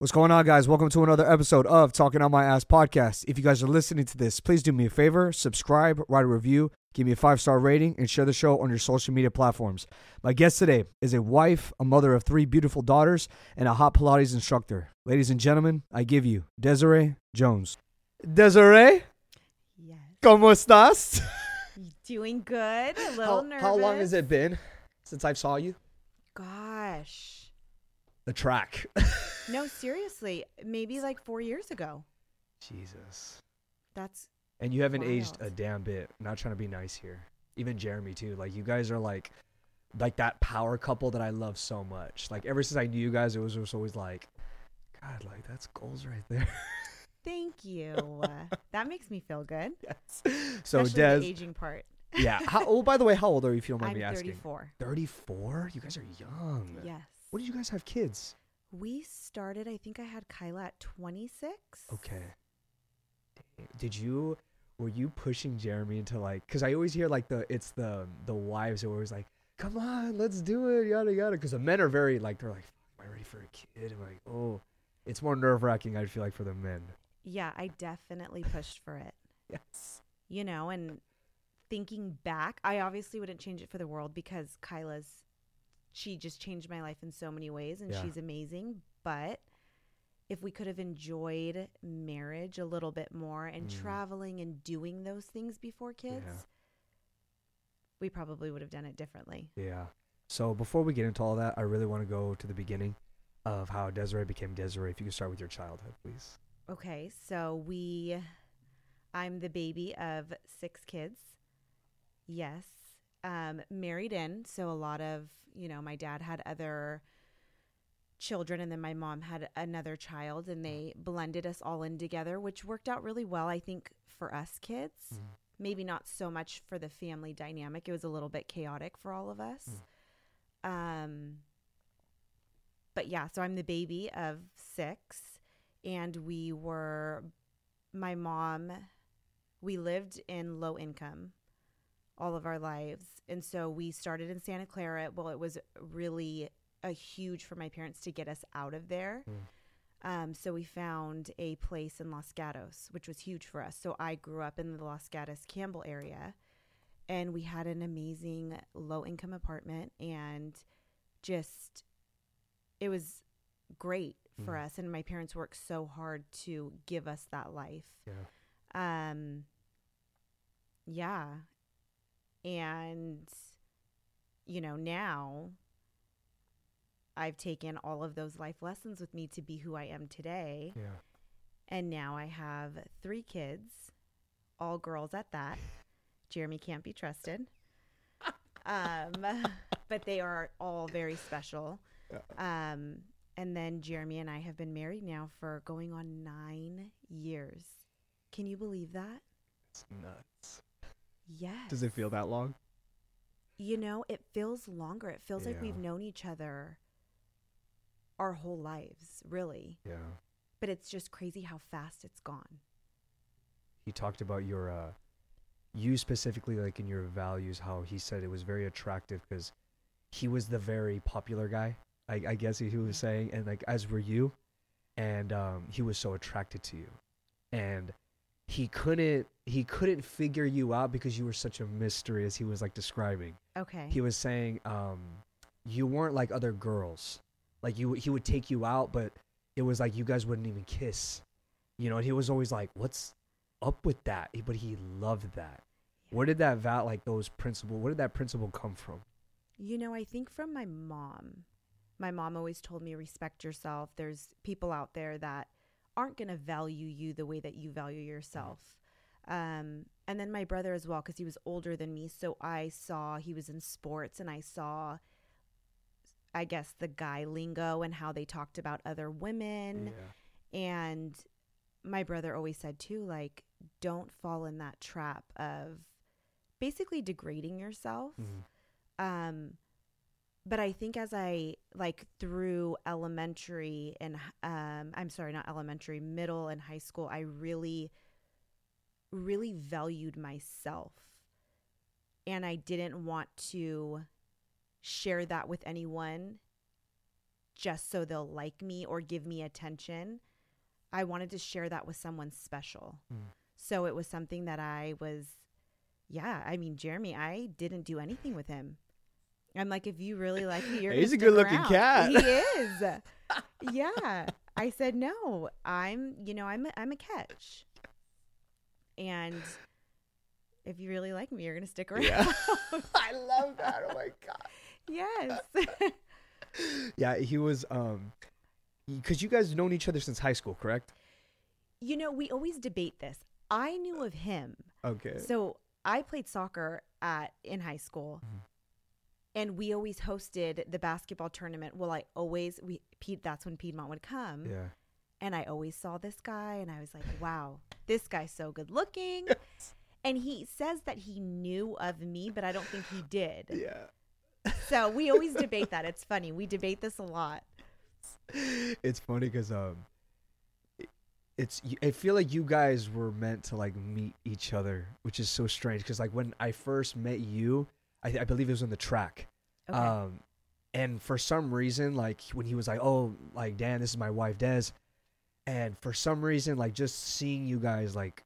What's going on, guys? Welcome to another episode of Talking Out My Ass podcast. If you guys are listening to this, please do me a favor, subscribe, write a review, give me a five star rating, and share the show on your social media platforms. My guest today is a wife, a mother of three beautiful daughters, and a hot Pilates instructor. Ladies and gentlemen, I give you Desiree Jones. Desiree, Yes. ¿cómo estás? Doing good. A little How, nervous. how long has it been since I saw you? Gosh. The track. No, seriously. Maybe like four years ago. Jesus. That's And you haven't aged a damn bit. I'm not trying to be nice here. Even Jeremy too. Like you guys are like like that power couple that I love so much. Like ever since I knew you guys, it was just always like, God, like that's goals right there. thank you. that makes me feel good. yes. So Especially the Des, aging part. yeah. How, oh, by the way, how old are you? If you don't mind I'm me asking. 34. 34. You guys are young. Yes. What did you guys have kids? We started, I think I had Kyla at 26. Okay. Did you were you pushing Jeremy into like cuz I always hear like the it's the the wives who are always like, "Come on, let's do it." yada yada cuz the men are very like they're like, "Am I ready for a kid?" I'm like, "Oh, it's more nerve-wracking I feel like for the men." Yeah, I definitely pushed for it. Yes. You know, and thinking back, I obviously wouldn't change it for the world because Kyla's she just changed my life in so many ways and Yeah. she's amazing, but if we could have enjoyed marriage a little bit more and Mm. traveling and doing those things before kids, Yeah. we probably would have done it differently. Yeah. So before we get into all that, I really want to go to the beginning of how Desiree became Desiree. If you can start with your childhood, please. Okay, so we I'm the baby of six kids. Yes. Um married in, so a lot of, you know, my dad had other children and then my mom had another child and they blended us all in together, which worked out really well I think for us kids. Maybe not so much for the family dynamic. It was a little bit chaotic for all of us. Um but yeah, so I'm the baby of 6 and we were my mom we lived in low income all of our lives. And so we started in santa clara. Well it was really a huge for my parents to get us out of there. Um, so we found a place in los gatos which was huge for us. So i grew up in the los gatos campbell area and we had an amazing low income apartment and just it was great for Mm. us and my parents worked so hard to give us that life. Yeah. um yeah and you know now i've taken all of those life lessons with me to be who i am today. Yeah. and now i have three kids all girls at that. Jeremy can't be trusted. Um but they are all very special. Um and then jeremy and i have been married now for going on nine years. Can you believe that? It's nuts. Yes. Does it feel that long? You know, it feels longer. It feels like we've known each other our whole lives, really. Yeah. But it's just crazy how fast it's gone. he talked about your uh you specifically like in your values how he said it was very attractive because he was the very popular guy I, I guess he was saying and like as were you and um he was so attracted to you and he couldn't he couldn't figure you out because you were such a mystery as he was like describing. Okay. he was saying um you weren't like other girls. Like you he would take you out but it was like you guys wouldn't even kiss. You know and he was always like what's up with that? But he loved that. Where did that val like those principle where did that principle come from? You know, I think from my mom. My mom always told me respect yourself. There's people out there that aren't going to value you the way that you value yourself. Um, and then my brother as well, because he was older than me. So I saw he was in sports and I saw, I guess, the guy lingo and how they talked about other women. And my brother always said too, like, don't fall in that trap of basically degrading yourself. Mhm. Um, but I think as I like through elementary and um, I'm sorry, not elementary, middle and high school, I really, really valued myself, and I didn't want to share that with anyone just so they'll like me or give me attention. I wanted to share that with someone special. Mm. So it was something that I was, yeah. I mean, Jeremy, I didn't do anything with him. I'm like, if you really like me, you're. He's a good-looking stick cat. He is. yeah. I said no. I'm, you know, I'm, a, I'm a catch. And if you really like me, you're gonna stick around. Yeah. I love that. Oh my god. yes. Yeah, he was um because you guys known each other since high school, correct? you know, we always debate this. I knew of him. Okay. So I played soccer at in high school, Mhm. And we always hosted the basketball tournament. Well, I always we Pete. That's when Piedmont would come, yeah. and I always saw this guy, and I was like, "Wow, this guy's so good looking." And he says that he knew of me, but I don't think he did. Yeah. So we always debate that. It's funny. We debate this a lot. It's funny cuz um it- it's I feel like you guys were meant to like meet each other, which is so strange cuz like when I first met you, I, I believe it was on the track. Okay. Um, and for some reason, like when he was like, "Oh, like Dan, this is my wife, Des," and for some reason, like just seeing you guys like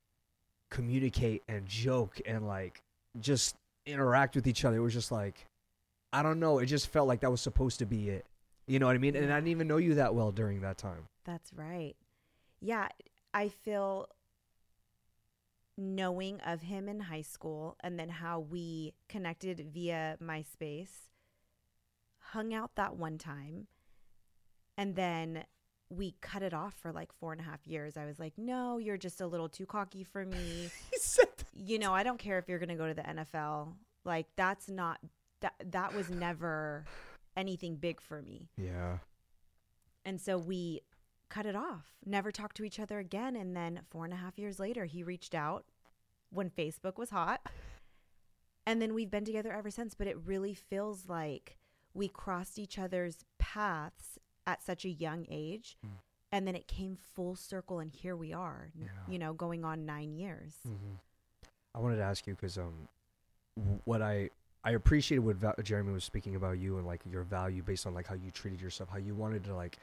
communicate and joke and like just interact with each other, it was just like, I don't know, it just felt like that was supposed to be it. You know what I mean? And I didn't even know you that well during that time. That's right. Yeah, I feel knowing of him in high school and then how we connected via MySpace, hung out that one time, and then we cut it off for like four and a half years. I was like, no, you're just a little too cocky for me. He said, you know, I don't care if you're going to go to the NFL. Like, that's not, that, that was never anything big for me. "Yeah, And so we cut it off, never talked to each other again. And then four and a half years later, he reached out when Facebook was hot. And then we've been together ever since. But it really feels like we crossed each other's paths at such a young age. Mm. And then it came full circle. And here we are, Yeah. you know, going on nine years. hmm I wanted to ask you because um, what I I appreciated what Jeremy was speaking about you and like your value based on like how you treated yourself, how you wanted to like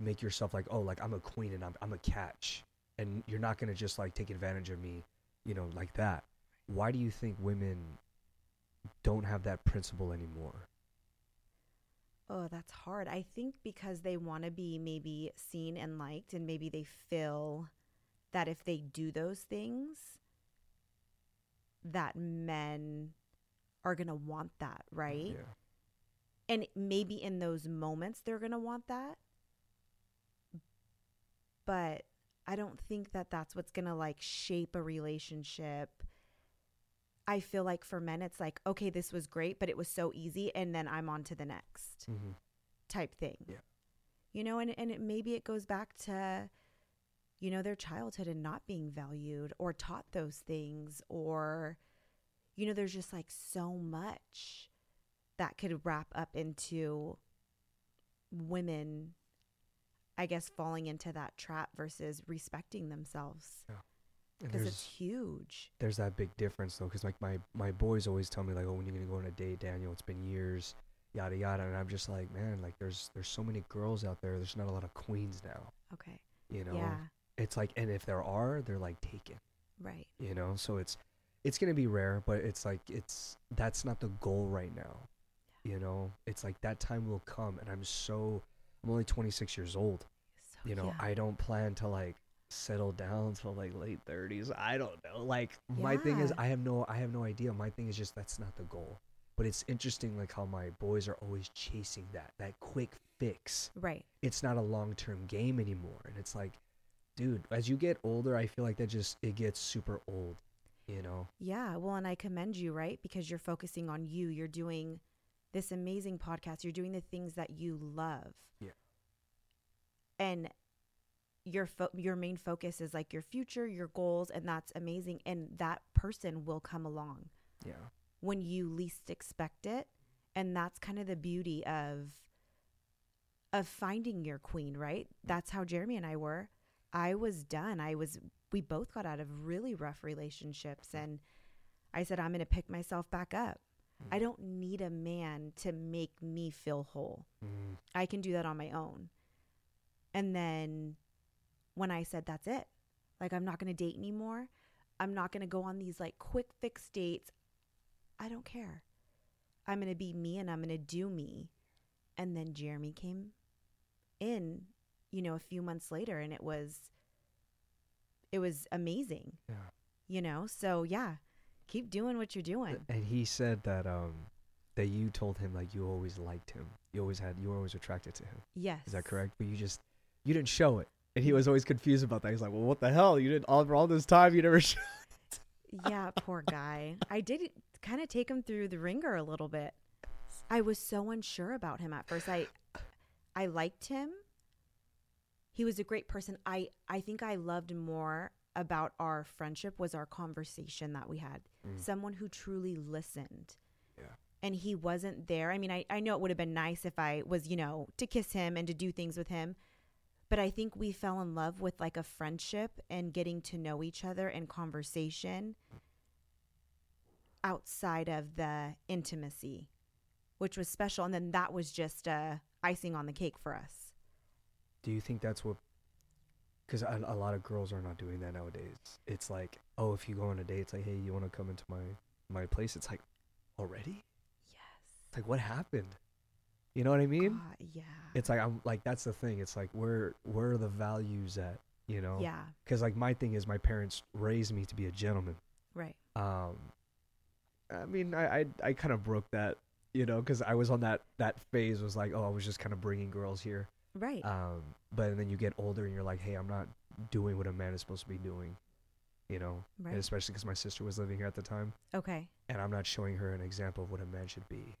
make yourself like oh like I'm a queen and I'm I'm a catch, and you're not gonna just like take advantage of me, you know, like that. Why do you think women don't have that principle anymore? Oh, that's hard. I think because they want to be maybe seen and liked, and maybe they feel that if they do those things, that men are going to want that, right? Yeah. And maybe in those moments, they're going to want that. But I don't think that that's what's going to like shape a relationship. I feel like for men, it's like, okay, this was great, but it was so easy. And then I'm on to the next Mm-hmm. type thing. Yeah. You know, and, and it, maybe it goes back to, you know, their childhood and not being valued or taught those things or, you know, there's just like so much that could wrap up into women, I guess, falling into that trap versus respecting themselves because it's huge. there's that big difference though, because like my my boys always tell me like, oh, when you're gonna go on a date, Daniel, it's been years, yada yada, and I'm just like, man, like there's there's so many girls out there. There's not a lot of queens now, Okay. you know. Yeah. It's like, and if there are, they're like taken, Right. you know. So it's it's gonna be rare, but it's like it's that's not the goal right now, you know. It's like that time will come, and I'm so I'm only 26 years old, you know. yeah. I don't plan to like settle down till like late 30s. I don't know. Like my thing is, I have no I have no idea. My thing is just that's not the goal. But it's interesting, like how my boys are always chasing that that quick fix right. it's not a long term game anymore. And it's like, dude, as you get older, I feel like that just it gets super old, you know? Yeah, well, and I commend you, right? Because you're focusing on you. You're doing this amazing podcast. You're doing the things that you love. Yeah. And your fo- your main focus is like your future, your goals, and that's amazing. And that person will come along Yeah. when you least expect it. And that's kind of the beauty of of finding your queen, right? Mm. That's how Jeremy and I were. I was done. I was we both got out of really rough relationships mm. and I said I'm going to pick myself back up. Mm. I don't need a man to make me feel whole. Mm. I can do that on my own. And then when I said, that's it, like, I'm not going to date anymore, I'm not going to go on these like quick fix dates. I don't care. I'm going to be me and I'm going to do me. And then Jeremy came in, you know, a few months later and it was, it was amazing, Yeah. you know? So yeah, keep doing what you're doing. And he said that um that you told him like you always liked him. You always had you were always attracted to him. Yes. Is that correct? But you just you didn't show it. And he was always confused about that. He's like, "Well, what the hell? You didn't all for all this time you never showed." yeah, poor guy. I did kind of take him through the ringer a little bit. I was so unsure about him at first. I I liked him. He was a great person. I I think I loved more about our friendship was our conversation that we had. Mm. Someone who truly listened. Yeah. And he wasn't there. I mean, I, I know it would have been nice if I was, you know, to kiss him and to do things with him. But I think we fell in love with like a friendship and getting to know each other and conversation outside of the intimacy, which was special. And then that was just uh, icing on the cake for us. Do you think that's what cuz a, a lot of girls are not doing that nowadays. It's like, "Oh, if you go on a date, it's like, "Hey, you want to come into my my place?" It's like, "Already?" Yes. It's like, "What happened?" You know what I mean? God, yeah. It's like I'm like that's the thing. It's like where where are the values at, you know? yeah. Cuz like my thing is my parents raised me to be a gentleman. Right. um i mean i i, I kind of broke that you know because i was on that that phase was like oh i was just kind of bringing girls here Right. um but then you get older and you're like hey i'm not doing what a man is supposed to be doing you know and right. especially because my sister was living here at the time Okay. and i'm not showing her an example of what a man should be.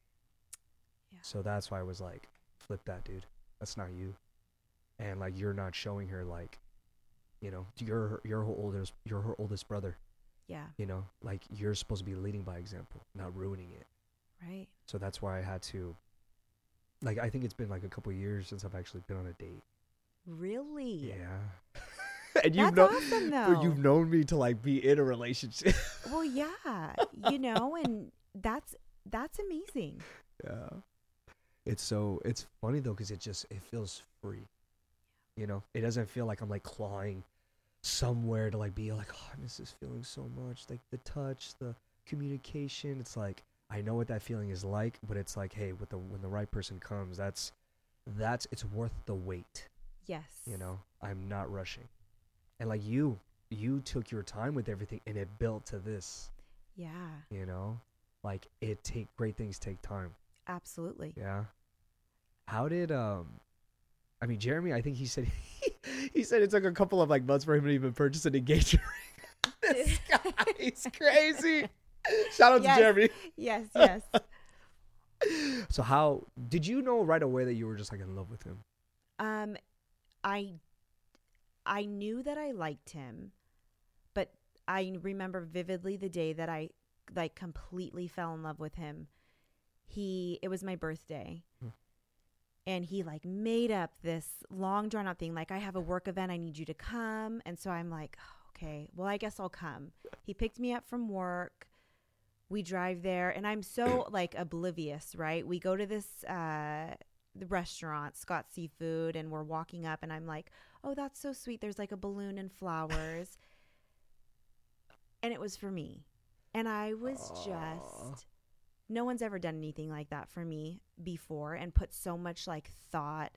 So that's why i was like flip that dude that's not you and like you're not showing her like you know you're her- you're her oldest you're her oldest brother Yeah. you know like you're supposed to be leading by example not ruining it Right. so that's why i had to like i think it's been like a couple years since i've actually been on a date Really? yeah and That's know awesome, you've known me to like be in a relationship Well, yeah. you know, and that's that's amazing. yeah it's so it's funny though because it just it feels free. You know it doesn't feel like i'm like clawing somewhere to like be like oh i miss this feeling so much. Like the touch the communication it's like i know what that feeling is like but it's like hey with the when the right person comes that's that's it's worth the wait. Yes. you know i'm not rushing. And like you you took your time with everything and it built to this. Yeah. you know like it take great things take time Absolutely. yeah. How did um I mean Jeremy, I think he said he said it took a couple of like months for him to even purchase an engagement ring. this guy's crazy. Shout out Yes. to Jeremy. Yes. Yes. So how did you know right away that you were just like in love with him? um, I I knew that I liked him, but I remember vividly the day that I like completely fell in love with him. He it was my birthday. Hmm. And he like made up this long drawn out thing like I have a work event I need you to come and so I'm like "Oh, okay well I guess I'll come. He picked me up from work. We drive there and I'm so like oblivious, right? We go to this uh the restaurant, Scott Seafood, and we're walking up, and I'm like, oh, that's so sweet. There's like a balloon and flowers. and it was for me. And I was Aw. just, no one's ever done anything like that for me before and put so much like thought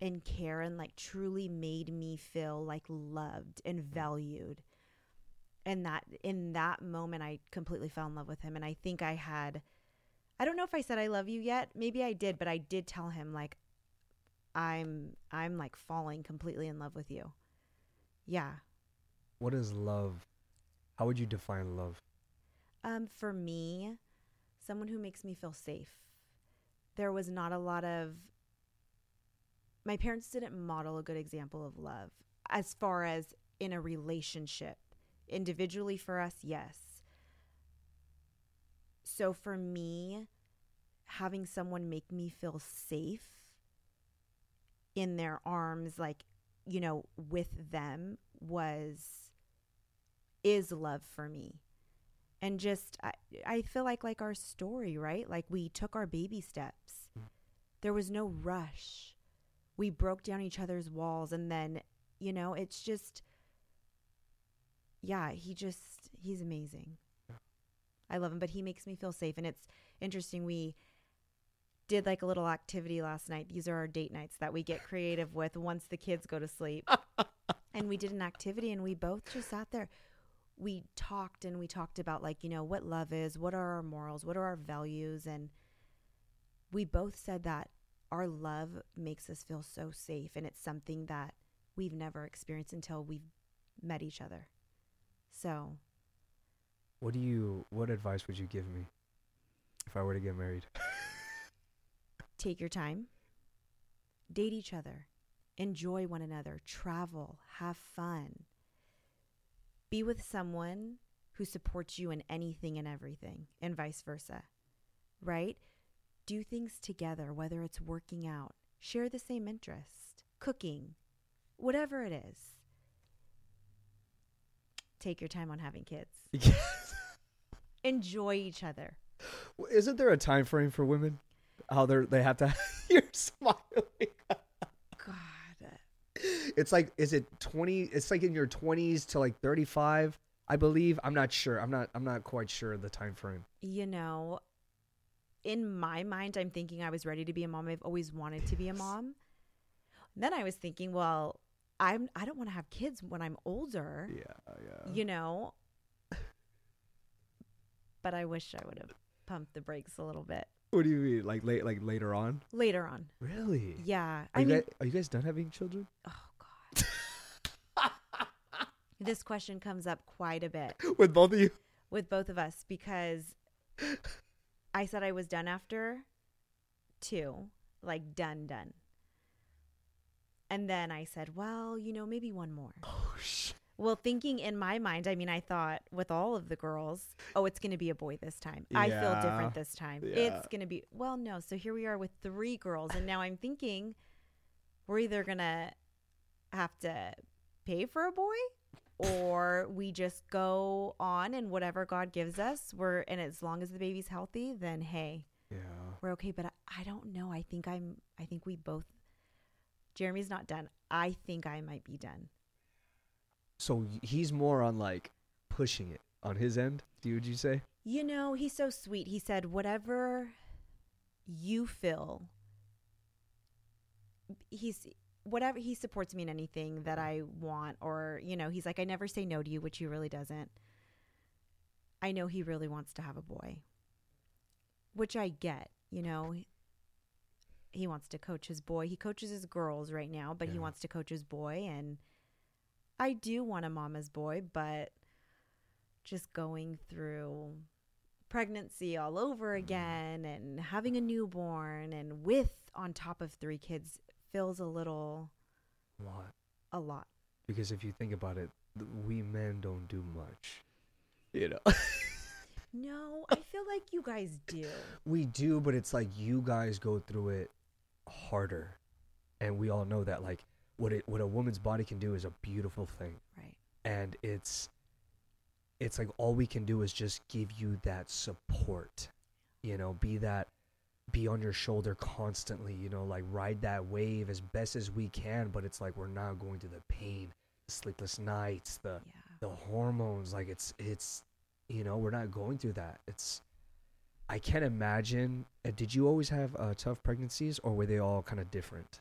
and care and like truly made me feel like loved and valued. And that in that moment, I completely fell in love with him. And I think I had, I don't know if I said I love you yet. Maybe I did, but I did tell him like I'm I'm like falling completely in love with you. Yeah. What is love? How would you define love? Um for me, someone who makes me feel safe. There was not a lot of my parents didn't model a good example of love as far as in a relationship. Individually for us, yes. So for me, having someone make me feel safe in their arms, like, you know, with them was, is love for me. And just, I, I feel like like our story, right? Like we took our baby steps. There was no rush. We broke down each other's walls and then, you know, it's just yeah, he just he's amazing. I love him, but he makes me feel safe and it's interesting we did like a little activity last night. These are our date nights that we get creative with once the kids go to sleep. and we did an activity and we both just sat there. We talked and we talked about like, you know, what love is, what are our morals, what are our values and we both said that our love makes us feel so safe and it's something that we've never experienced until we've met each other. So, What do you? What advice would you give me if I were to get married? take your time, date each other, enjoy one another, travel, have fun. Be with someone who supports you in anything and everything, and vice versa, right? Do things together, whether it's working out, share the same interest, cooking, whatever it is. Take your time on having kids. Enjoy each other. Isn't there a time frame for women? How they're they have to. You're smiling. It's like, is it twenty? It's like in your twenties to like thirty-five, I believe. I'm not sure. I'm not. I'm not quite sure the time frame. you know, in my mind, I'm thinking I was ready to be a mom. I've always wanted to be a mom. Then I was thinking, well, I'm I don't want to have kids when I'm older, Yeah, yeah. you know. But I wish I would have pumped the brakes a little bit What do you mean? Like late, like later on? later on. Really? Yeah, Are I you mean, guys, are you guys done having children? oh. This question comes up quite a bit. With both of you? with both of us because I said I was done after two, like done, done. And then I said, well, you know, maybe one more. Oh shit. Well, thinking in my mind, I mean, I thought with all of the girls, oh, it's going to be a boy this time. I feel different this time. Yeah. It's going to be, well, no. So here we are with three girls. And now I'm thinking we're either going to have to pay for a boy or we just go on and whatever God gives us, we're, and as long as the baby's healthy, then hey, Yeah. we're okay. But I, I don't know. I think I'm, I think we both, Jeremy's not done. I think I might be done. So he's more on like pushing it on his end. Do would you say? You know, he's so sweet. He said, whatever you feel, he's whatever he supports me in anything that mm-hmm. I want, or, you know, he's like, I never say no to you, which he really doesn't. I know he really wants to have a boy, which I get, you know. He wants to coach his boy. He coaches his girls right now, but he wants to coach his boy. And I do want a mama's boy, but just going through pregnancy all over mm-hmm. again and having a newborn and with on top of three kids feels a little What? a lot. Because if you think about it, we men don't do much. You know. No, I feel like you guys do. we do, but it's like you guys go through it harder, and we all know that. Like what it what a woman's body can do is a beautiful thing. Right. and it's it's like all we can do is just give you that support you know be that be on your shoulder constantly you know like ride that wave as best as we can but it's like we're not going to the pain the sleepless nights the Yeah. the hormones like it's it's you know we're not going through that it's i can't imagine uh, did you always have uh, tough pregnancies or were they all kind of different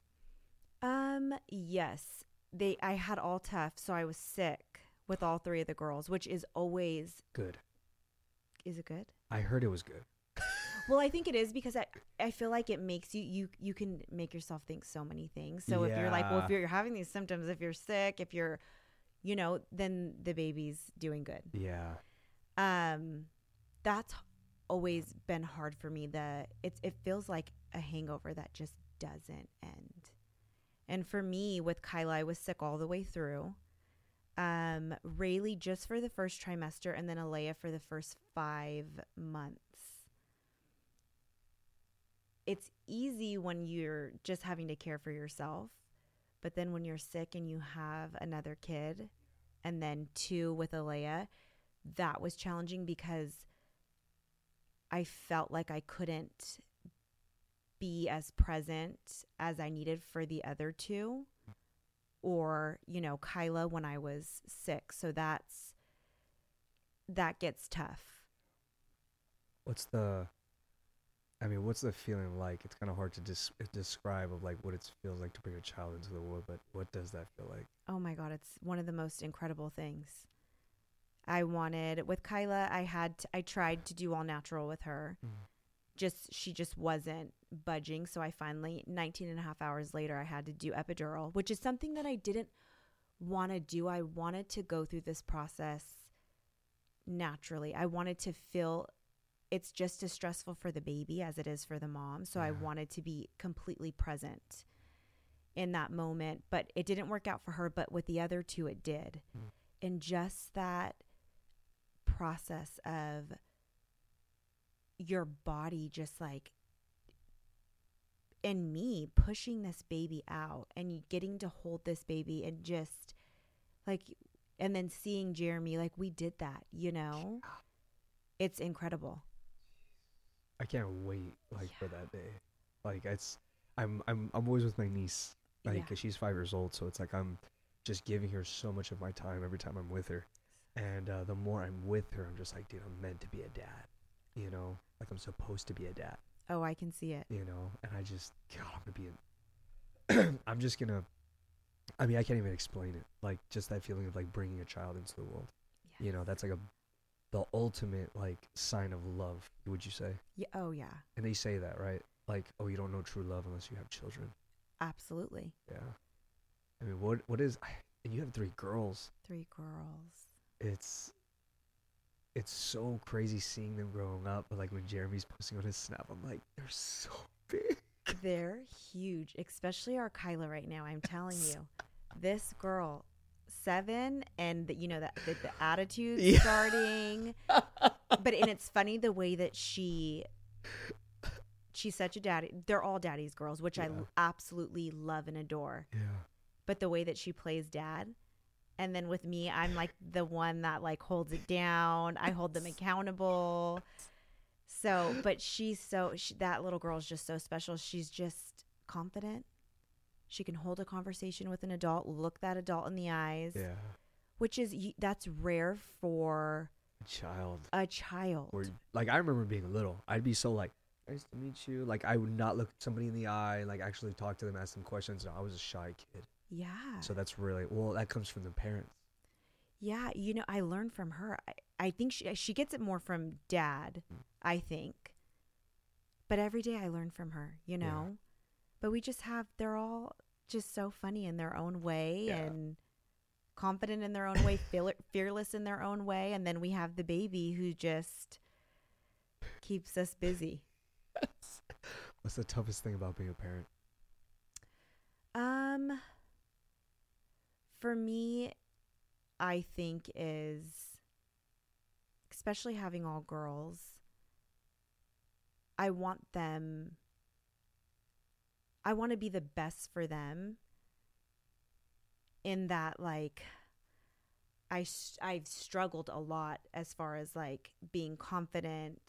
Um, yes. They I had all tough, so I was sick with all three of the girls, which is always good is it good? i heard it was good Well, I think it is because I I feel like it makes you you you can make yourself think so many things. So if you're like, well, if Yeah. you're having these symptoms, if you're sick, if you're, you know, then the baby's doing good. yeah Um, that's always been hard for me. The it's it feels like a hangover that just doesn't end. And for me, with Kyla, I was sick all the way through. Um, Rayleigh just for the first trimester, and then Alea for the first five months. It's easy when you're just having to care for yourself, but then when you're sick and you have another kid, and then two with Alea, that was challenging because I felt like I couldn't be as present as I needed for the other two or, you know, Kyla when I was sick. So that's that gets tough. What's the I mean, what's the feeling like? It's kind of hard to dis- describe of like what it feels like to bring a child into the world, but what does that feel like? Oh my god, it's one of the most incredible things. I wanted with Kyla, I had to, I tried to do all natural with her. Mm. Just she just wasn't budging, so I finally 19 and a half hours later I had to do epidural, which is something that I didn't want to do. I wanted to go through this process naturally. I wanted to feel it's just as stressful for the baby as it is for the mom. So I wanted to be completely present in that moment. But it didn't work out for her, but with the other two, it did. Mm. And just that process of your body just like and me pushing this baby out and getting to hold this baby and just like and then seeing Jeremy like we did that, you know? It's incredible. I can't wait like for that day. Like it's I'm I'm I'm always with my niece. Like Yeah. 'cause she's 5 years old, so it's like I'm just giving her so much of my time every time I'm with her. And uh, the more I'm with her, I'm just like, dude, I'm meant to be a dad. You know? Like I'm supposed to be a dad. Oh, I can see it. you know and i just god i'm gonna be in i'm just gonna i mean i can't even explain it like just that feeling of like bringing a child into the world you know that's like a the ultimate like sign of love would you say Yeah, oh yeah. and they say that right like oh you don't know true love unless you have children Absolutely. yeah i mean what what is and you have three girls Three girls. it's it's so crazy seeing them growing up but like when jeremy's posting on his snap i'm like they're so big They're huge, especially our Kyla right now. I'm telling you, this girl, seven, and the, you know that the, the attitude Yeah. starting. but and it's funny the way that she, she's such a daddy. They're all daddy's girls, which I Yeah. l- absolutely love and adore. yeah But the way that she plays dad. And then with me, I'm like the one that like holds it down. I hold them accountable. So, but she's so she, that little girl is just so special. She's just confident. She can hold a conversation with an adult, look that adult in the eyes, yeah which is that's rare for a child a child. or like I remember being little. I'd be so like, nice to meet you. Like I would not look somebody in the eye and like actually talk to them, ask them questions. No, I was a shy kid. yeah. So that's really well. That comes from the parents. Yeah, you know, I learned from her. I, I think she she gets it more from dad, Mm. I think. But every day I learn from her, you Yeah. But we just have they're all just so funny in their own way Yeah. and confident in their own way, fearless in their own way, and then we have the baby who just keeps us busy. What's the toughest thing about being a parent? Um for me I think is especially having all girls I want them I want to be the best for them in that like I I've struggled a lot as far as like being confident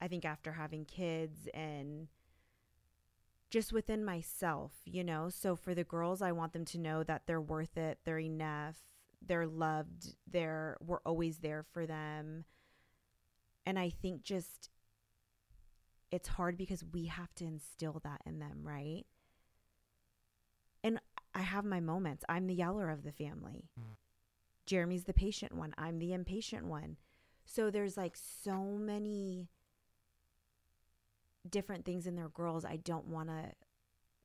I think after having kids and just within myself, you know. So for the girls, I want them to know that they're worth it, they're enough, they're loved, they're we're always there for them. And I think just it's hard because we have to instill that in them, right? And I have my moments. I'm the yeller of the family. Mm. Jeremy's the patient one. I'm the impatient one. So there's like so many different things in their girls. I don't want to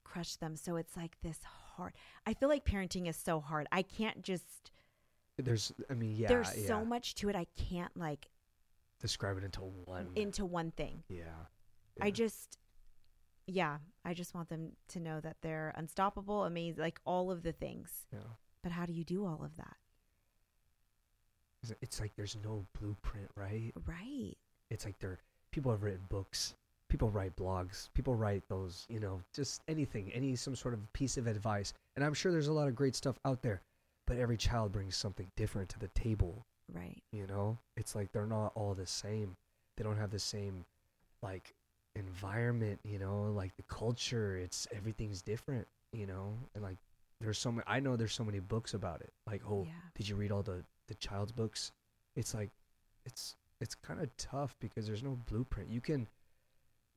crush them. So it's like this hard. I feel like parenting is so hard. I can't just There's, I mean, yeah, there's yeah. so much to it. I can't like Describe it into one. into one thing. yeah. I just yeah, I just want them to know that they're unstoppable, amazing, like all of the things. Yeah. But how do you do all of that? It's- It's like there's no blueprint, right? Right. It's like there. People have written books. People write blogs. People write those, you know, just anything, any some sort of piece of advice. And I'm sure there's a lot of great stuff out there, but every child brings something different to the table. Right. You know, it's like they're not all the same. they don't have the same like environment, you know, like the culture. It's everything's different, you know, and like there's so many. I know there's so many books about it. Like, oh, Yeah. did you read all the the child's books? It's like, it's it's kind of tough because there's no blueprint. You can,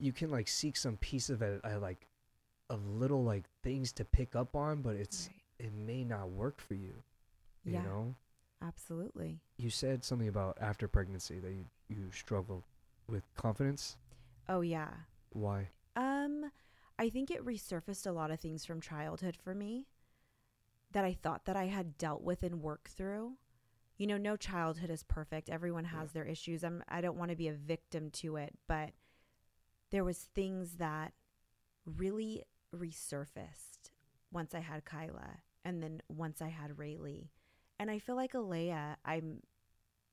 you can like seek some piece of it, uh, like, of little like things to pick up on, but it's Right. it may not work for you. You Yeah. know, Absolutely. you said something about after pregnancy that you you struggle with confidence. Oh yeah. Why? Um, I think it resurfaced a lot of things from childhood for me that I thought that I had dealt with and worked through. You know, no childhood is perfect. Everyone has their issues. I'm I don't want to be a victim to it, but there was things that really resurfaced once I had Kyla and then once I had Rayleigh. And I feel like Alea, I'm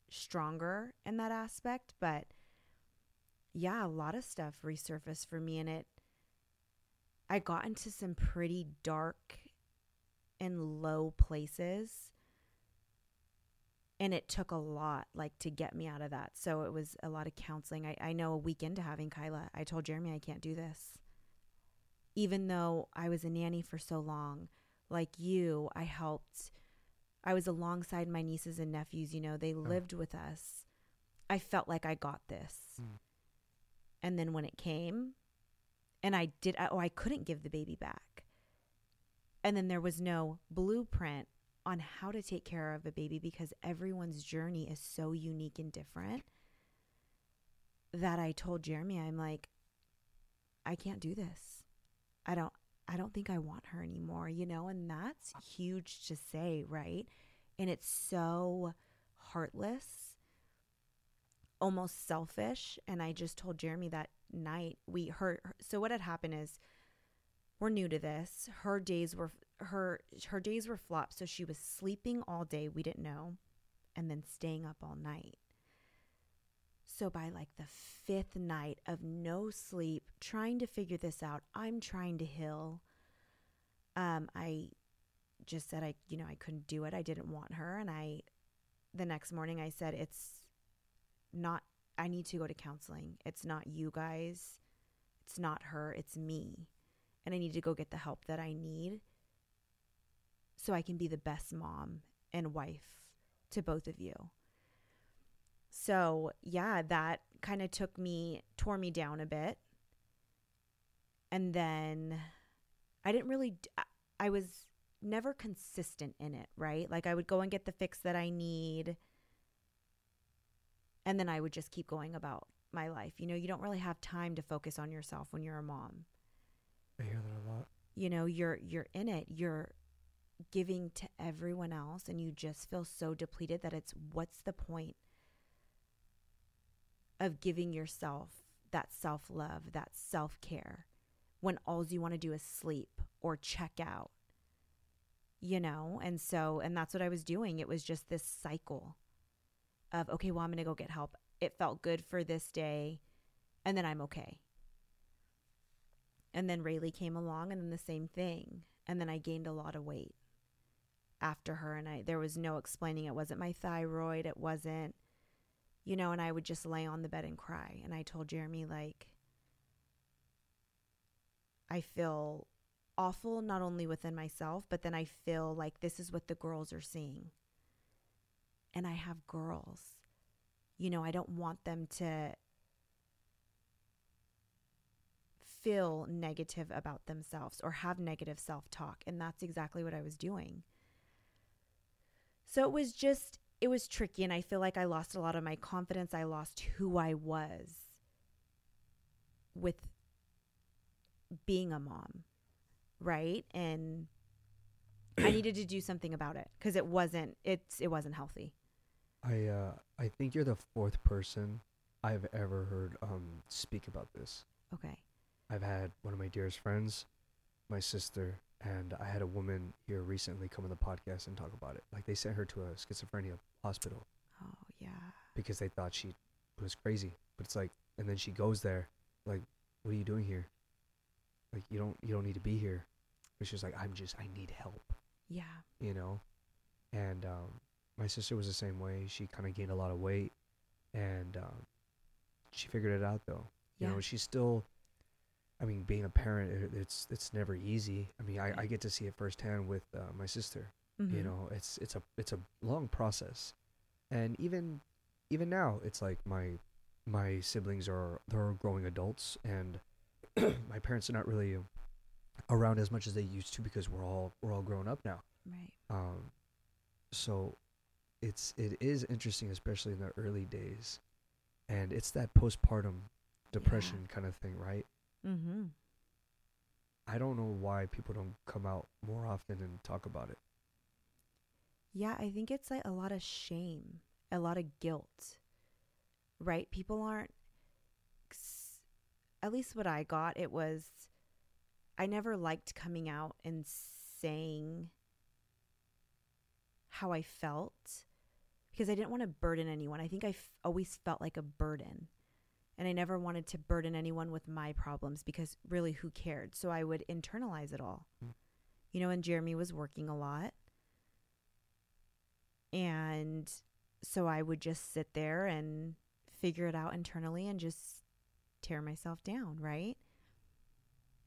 stronger in that aspect, but yeah, a lot of stuff resurfaced for me and it I got into some pretty dark and low places. And it took a lot like to get me out of that. So it was a lot of counseling. I, I know a week into having Kyla, I told Jeremy I can't do this. Even though I was a nanny for so long, like you, I helped I was alongside my nieces and nephews, you know, they lived with us. I felt like I got this. Mm. And then when it came, and I did, oh, I couldn't give the baby back. And then there was no blueprint on how to take care of a baby because everyone's journey is so unique and different that I told Jeremy, I'm like, I can't do this. I don't, I don't think I want her anymore, you know, and that's huge to say, right? And it's so heartless, almost selfish. And I just told Jeremy that night we heard. So what had happened is, we're new to this. Her days were her her days were flopped, so she was sleeping all day. We didn't know, and then staying up all night. So by like the fifth night of no sleep, trying to figure this out, I'm trying to heal. Um, I just said I, you know, I couldn't do it. I didn't want her, and I, the next morning, I said it's not. I need to go to counseling. It's not you guys. It's not her. It's me, and I need to go get the help that I need, so I can be the best mom and wife to both of you. So, yeah, that kind of took me, tore me down a bit. And then I didn't really, I was never consistent in it, right? Like I would go and get the fix that I need. And then I would just keep going about my life. You know, you don't really have time to focus on yourself when you're a mom. I hear that a lot. You know, you're you're in it. You're giving to everyone else and you just feel so depleted that it's what's the point of giving yourself that self-love, that self-care when all you want to do is sleep or check out. You know, and so and that's what I was doing. It was just this cycle of okay, well I'm to go get help. It felt good for this day and then I'm okay. And then Rayleigh came along and then the same thing. And then I gained a lot of weight after her and I there was no explaining it wasn't my thyroid, it wasn't you know, and I would just lay on the bed and cry. And I told Jeremy like I feel awful not only within myself, but then I feel like this is what the girls are seeing. And I have girls. You know, I don't want them to feel negative about themselves or have negative self talk. And that's exactly what I was doing. So it was just, it was tricky. And I feel like I lost a lot of my confidence. I lost who I was with being a mom. Right. And I needed to do something about it because it wasn't, it's, it wasn't healthy. I uh I think you're the fourth person I've ever heard um speak about this. Okay. I've had one of my dearest friends, my sister, and I had a woman here recently come on the podcast and talk about it. Like they sent her to a schizophrenia hospital Oh, yeah. because they thought she was crazy. But it's like, and then she goes there, like, what are you doing here? Like you don't you don't need to be here. But she's like, I'm just I need help, Yeah. you know. And um, my sister was the same way. She kind of gained a lot of weight, and um, she figured it out though. You Yeah. know, she's still. I mean, being a parent, it's it's never easy. I mean, I, I get to see it firsthand with uh, my sister. You Mhm. know, it's it's a it's a long process, and even even now, it's like my my siblings are they're growing adults, and my parents are not really around as much as they used to because we're all we're all grown up now. Right. Um, so it's it is interesting, especially in the early days, and it's that postpartum depression kind of thing, right? Mm-hmm. I don't know why people don't come out more often and talk about it. Yeah, I think it's like a lot of shame, a lot of guilt, right? People aren't, at least what I got, it was, I never liked coming out and saying how I felt because I didn't want to burden anyone. I think I f- always felt like a burden. And I never wanted to burden anyone with my problems because really, who cared? So I would internalize it all. You know, and Jeremy was working a lot. And so I would just sit there and figure it out internally and just tear myself down, right?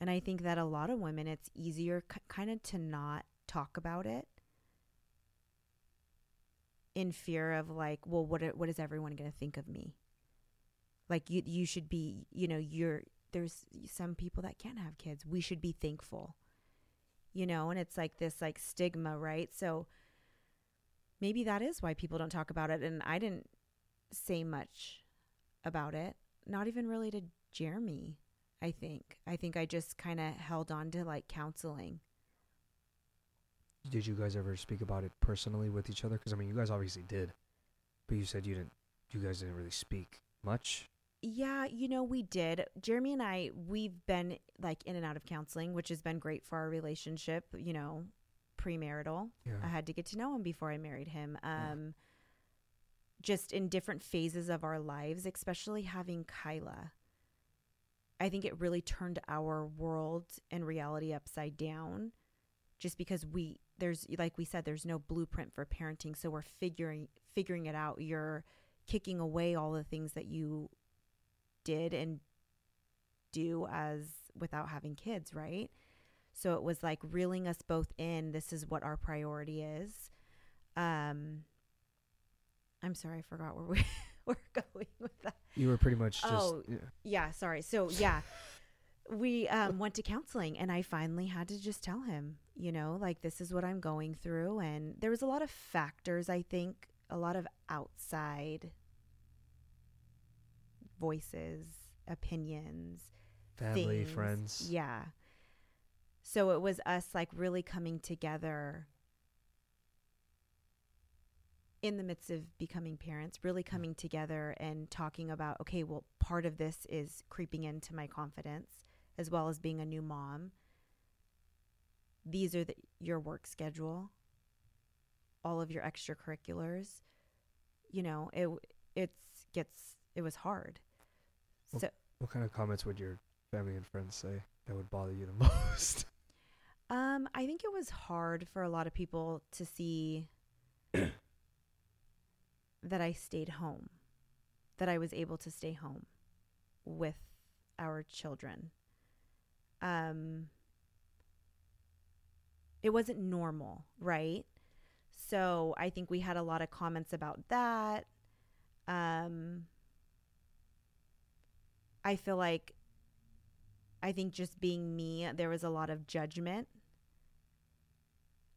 And I think that a lot of women, it's easier k- kind of to not talk about it in fear of like, well, what what is everyone going to think of me? Like you you should be, you know, you're there's some people that can't have kids. We should be thankful. You know, and it's like this like stigma, right? So maybe that is why people don't talk about it and I didn't say much about it. Not even really to Jeremy, I think. I think I just kind of held on to like counseling. Did you guys ever speak about it personally with each other? Because I mean, you guys obviously did, but you said you didn't. You guys didn't really speak much. Yeah, you know, we did. Jeremy and I, we've been like in and out of counseling, which has been great for our relationship, you know, premarital. Yeah. I had to get to know him before I married him. Yeah. Um, Just in different phases of our lives, especially having Kyla. I think it really turned our world and reality upside down just because we there's like we said there's no blueprint for parenting so we're figuring figuring it out you're kicking away all the things that you did and do as without having kids right so it was like reeling us both in this is what our priority is um i'm sorry i forgot where we we're going with that You were pretty much just. Oh. yeah. yeah sorry so yeah we um, went to counseling and i finally had to just tell him you know like this is what i'm going through and there was a lot of factors i think a lot of outside voices opinions family, things. friends. yeah so it was us like really coming together in the midst of becoming parents, really coming together and talking about, okay, well, part of this is creeping into my confidence as well as being a new mom. These are the, your work schedule, all of your extracurriculars. You know, it it's gets it was hard. Well, So What kind of comments would your family and friends say that would bother you the most? Um, I think it was hard for a lot of people to see that I stayed home, that I was able to stay home with our children. Um, it wasn't normal, right? So I think we had a lot of comments about that. Um, I feel like I think just being me, there was a lot of judgment.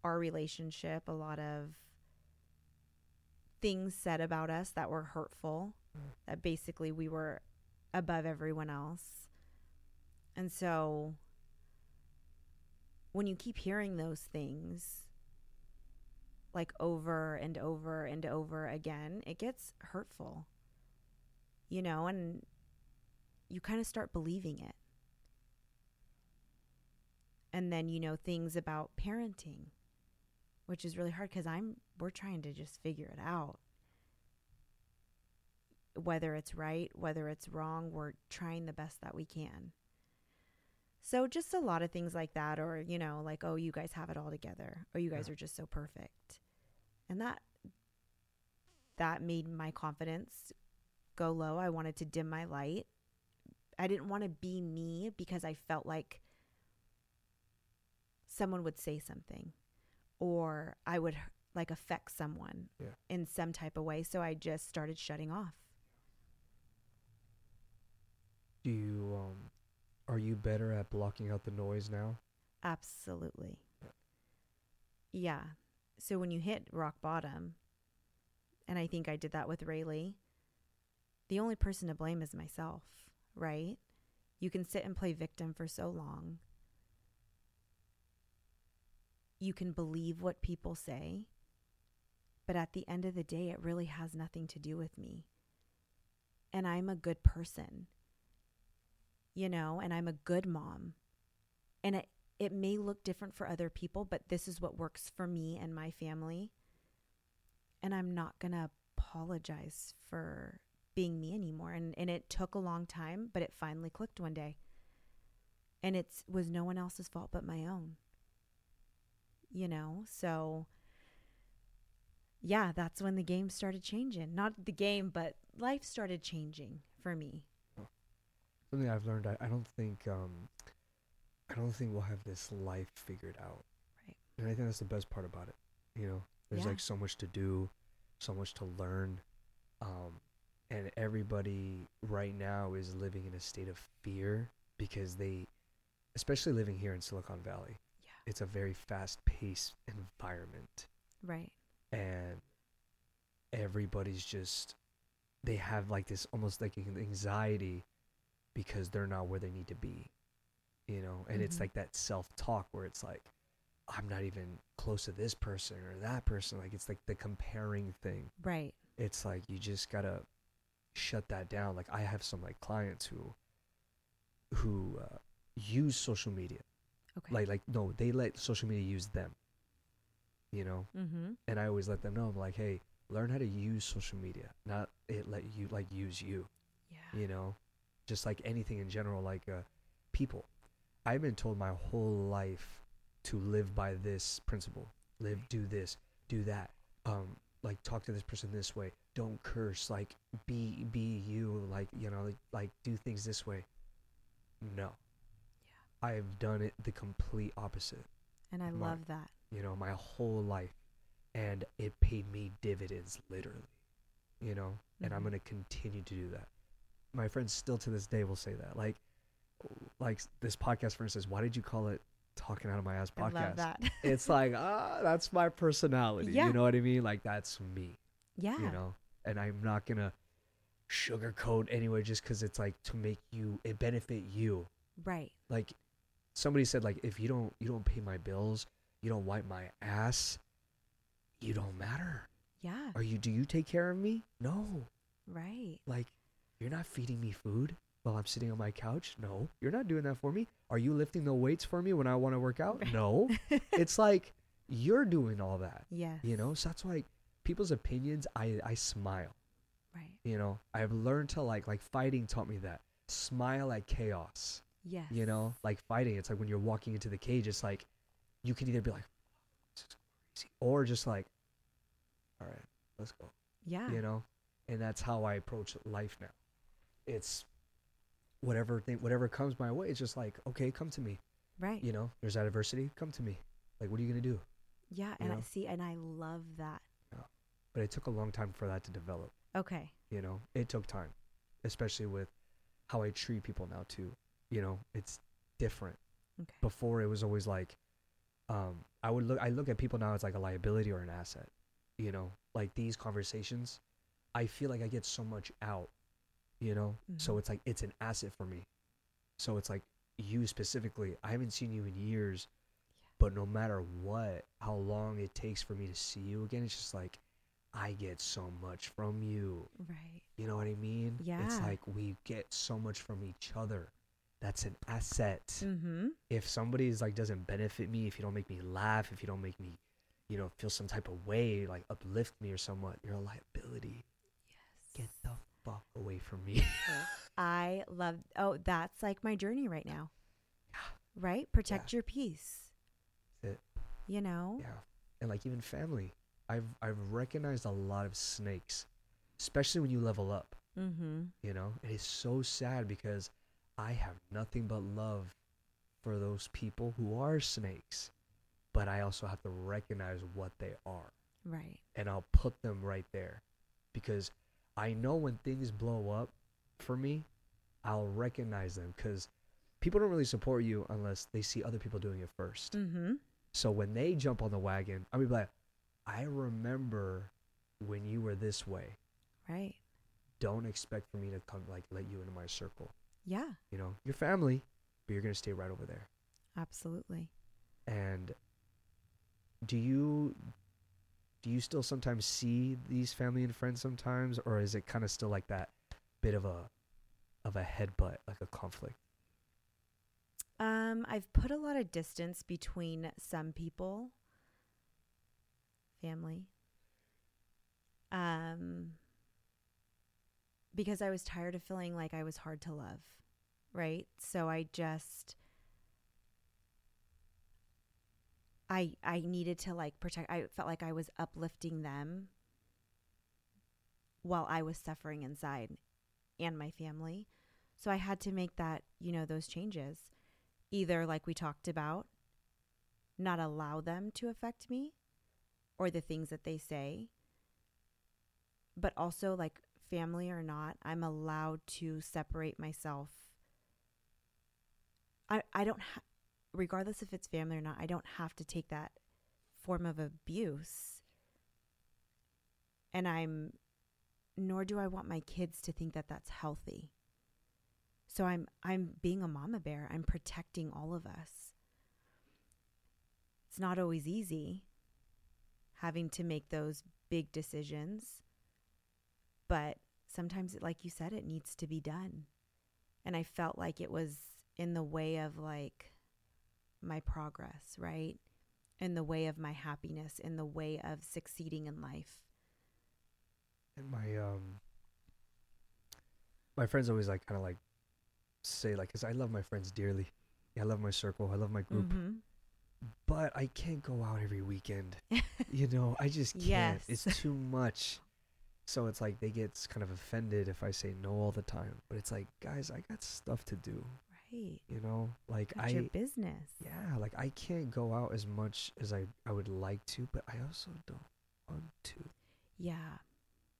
Our relationship, a lot of things said about us that were hurtful, that basically we were above everyone else. And so when you keep hearing those things, like over and over and over again, it gets hurtful, you know, and you kind of start believing it. And then, you know, things about parenting, which is really hard because I'm, we're trying to just figure it out. Whether it's right, whether it's wrong, we're trying the best that we can. So, just a lot of things like that, or, you know, like, oh, you guys have it all together, or you guys Yeah. are just so perfect. And that, that made my confidence go low. I wanted to dim my light. I didn't want to be me because I felt like someone would say something or I would like affect someone Yeah. in some type of way. So I just started shutting off. Do you um are you better at blocking out the noise now? Absolutely. Yeah. So when you hit rock bottom, and I think I did that with Rayleigh, the only person to blame is myself, right? You can sit and play victim for so long. You can believe what people say, but at the end of the day, it really has nothing to do with me. And I'm a good person, you know, and I'm a good mom. And it, it may look different for other people, but this is what works for me and my family. And I'm not going to apologize for being me anymore. And, and it took a long time, but it finally clicked one day. And it was no one else's fault but my own. You know, so yeah, that's when the game started changing. Not the game, but life started changing for me. Something I've learned I, I don't think um I don't think we'll have this life figured out. Right. And I think that's the best part about it. You know, there's Yeah. like so much to do, so much to learn. Um and everybody right now is living in a state of fear because they especially living here in Silicon Valley. Yeah. It's a very fast-paced environment Right. and everybody's just they have like this almost like anxiety because they're not where they need to be you know and it's Mhm. like that self-talk where it's like i'm not even close to this person or that person like it's like the comparing thing Right. it's like you just gotta shut that down like i have some like clients who who uh, use social media Okay. like like no they let social media use them you know mm-hmm. and I always let them know I'm like, hey, learn how to use social media, not it let you like use you. Yeah. You know, just like anything in general, like uh, people. I've been told my whole life to live by this principle: live, do this, do that. Um, like talk to this person this way. Don't curse. Like be be you. Like you know, like, like do things this way. No. Yeah. I've done it the complete opposite And I My- love that. you know, my whole life. And it paid me dividends, literally, you know, and I'm Mhm. going to continue to do that. My friends still to this day will say that. Like, like this podcast, for instance, why did you call it Talking Out of My Ass I podcast? love that. it's like, ah, that's my personality. Yeah. You know what I mean? Like, that's me, yeah. you know, and I'm not going to sugarcoat anyway just because it's like to make you, it benefit you Right. like somebody said like if you don't you don't pay my bills you don't wipe my ass you don't matter Yeah. are you do you take care of me no Right. like you're not feeding me food while i'm sitting on my couch? No. You're not doing that for me. Are you lifting the weights for me when i want to work out? Right. no. It's like you're doing all that Yeah. you know? So that's why people's opinions i i smile. Right. you know i've learned to like like fighting taught me that. Smile at chaos. Yeah. you know? Like fighting. It's like when you're walking into the cage it's like you can either be like this is crazy or just like all right let's go Yeah. you know? And that's how i approach life now it's whatever thing whatever comes my way it's just like okay come to me Right. you know there's adversity come to me like what are you gonna do Yeah. you And I see, and I love that. but it took a long time for that to develop Okay. you know it took time especially with how i treat people now too you know it's different Okay. before it was always like um i would look i look at people now as like a liability or an asset you know like these conversations i feel like i get so much out you know so Mhm. it's like it's an asset for me so it's like you specifically i haven't seen you in years but no matter what how long it takes for me to see you again it's just like i get so much from you Right. you know what i mean Yeah. it's like we get so much from each other that's an asset Mm-hmm. if somebody is like doesn't benefit me, if you don't make me laugh, if you don't make me, you know, feel some type of way, like uplift me or somewhat, you're a liability. Yes. Get the fuck away from me. I love. Oh, that's like my journey right now. Yeah. Right. Protect your peace. That's it. You know. yeah. And like even family. I've I've recognized a lot of snakes, especially when you level up. Mm-hmm. You know, it's so sad because I have nothing but love for those people who are snakes, but I also have to recognize what they are Right. and I'll put them right there because I know when things blow up for me, I'll recognize them because people don't really support you unless they see other people doing it first. Mm-hmm. So when they jump on the wagon, I'll be like, I remember when you were this way. Right. Don't expect for me to come like let you into my circle. Yeah. You know, your family, but you're gonna stay right over there. Absolutely. And do you do you still sometimes see these family and friends sometimes or is it kind of still like that bit of a of a headbutt like a conflict Um, I've put a lot of distance between some people, family. Um, because I was tired of feeling like I was hard to love, right? So I just I I needed to like protect I felt like I was uplifting them while I was suffering inside and my family. So I had to make that, you know, those changes either like we talked about not allow them to affect me or the things that they say but also like family or not i'm allowed to separate myself i i don't ha- regardless if it's family or not i don't have to take that form of abuse and i'm nor do i want my kids to think that that's healthy so I'm I'm being a mama bear. I'm protecting all of us. It's not always easy having to make those big decisions, but sometimes like you said it needs to be done. And I felt like it was in the way of like my progress, right? In the way of my happiness, in the way of succeeding in life. and my um my friends always like kind of like say like cuz I love my friends dearly yeah, I love my circle I love my group Mhm. but I can't go out every weekend you know I just can't Yes. it's too much so it's like they get kind of offended if I say no all the time but it's like guys I got stuff to do right. you know like That's I your business. yeah like I can't go out as much as I I would like to but I also don't want to Yeah.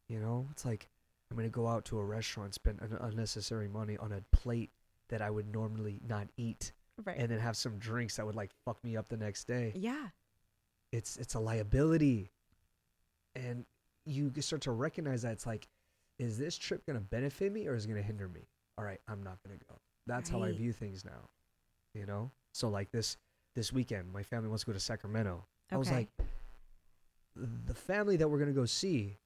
you know it's like I'm gonna go out to a restaurant spend un- unnecessary money on a plate that I would normally not eat Right. and then have some drinks that would like fuck me up the next day yeah. it's it's a liability and you start to recognize that it's like is this trip going to benefit me or is it going to hinder me all right i'm not going to go that's how i view things now you know so like this this weekend my family wants to go to sacramento i was like the family that we're going to go see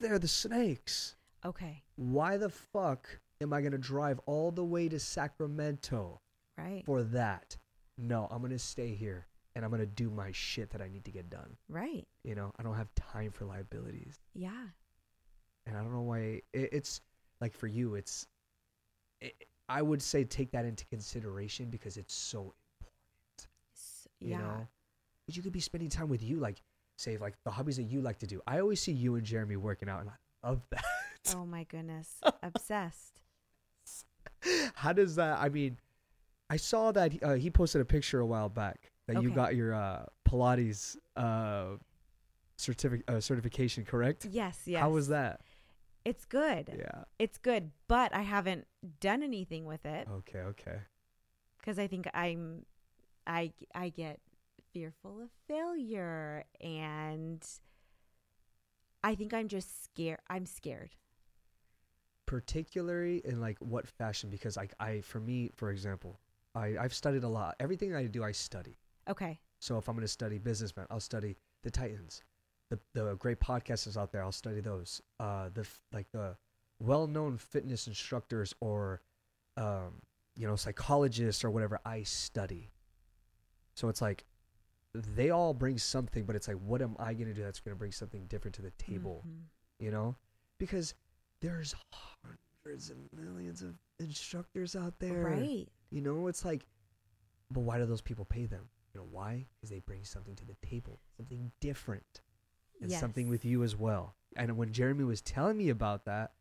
they're the snakes Okay. why the fuck am i going to drive all the way to sacramento Right. for that no i'm going to stay here and i'm going to do my shit that i need to get done right. you know, I don't have time for liabilities, Yeah. and I don't know why. It, it's like for you, it's. It, I would say take that into consideration because it's so important. S- You yeah. know, 'Cause you could be spending time with you, like say like the hobbies that you like to do. I always see you and Jeremy working out, and I love that. Oh my goodness. Obsessed. How does that? I mean, I saw that uh, he posted a picture a while back that you got your uh, Pilates uh, certific- uh, certification, correct? Yes, yes. How was that? It's good. Yeah. It's good, but I haven't done anything with it Okay. Okay. because I think I'm I I get fearful of failure and I think I'm just scared. I'm scared. particularly in like what fashion because like I for me for example I I've studied a lot everything I do I study Okay. so if I'm going to study businessman I'll study the Titans the the great podcasters out there I'll study those. Uh the like the well-known fitness instructors or um you know psychologists or whatever I study. So it's like they all bring something but it's like what am I going to do that's going to bring something different to the table? Mhm. you know? Because there's hundreds and millions of instructors out there. Right. you know it's like but why do those people pay them? You know why? Because they bring something to the table something different and something with you as well and when jeremy was telling me about that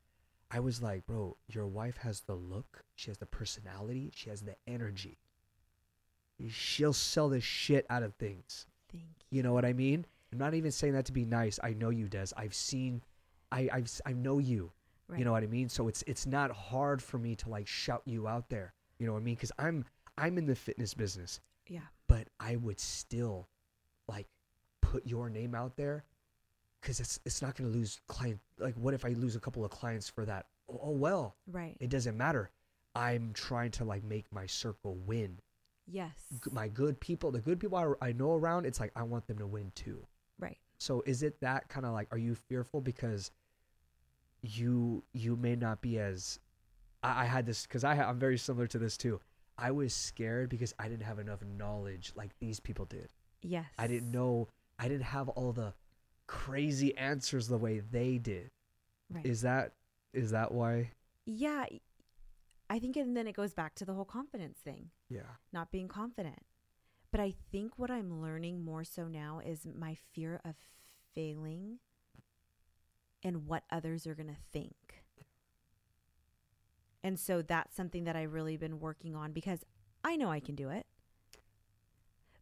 I was like, bro, your wife has the look, she has the personality, she has the energy. She'll sell the shit out of things. Thank you. You know what I mean? I'm not even saying that to be nice. I know you, Des. I've seen, I I've I know you. Right. You know what I mean? So it's it's not hard for me to like shout you out there. You know what I mean? Because I'm I'm in the fitness business, Yeah. but I would still like put your name out there because it's it's not going to lose client. Like, what if I lose a couple of clients for that? Oh, oh well, Right. it doesn't matter. I'm trying to like make my circle win. yes. G- My good people, the good people I, I know around, it's like I want them to win too. Right. So is it that kind of like are you fearful because you you may not be as I, I had this because I ha- I'm very similar to this too. I was scared because I didn't have enough knowledge like these people did. Yes. I didn't know I didn't have all the crazy answers the way they did. Right. Is that is that why? yeah. I think, and then it goes back to the whole confidence thing, Yeah. not being confident. But I think what I'm learning more so now is my fear of failing and what others are going to think. And so that's something that I've really been working on because I know I can do it.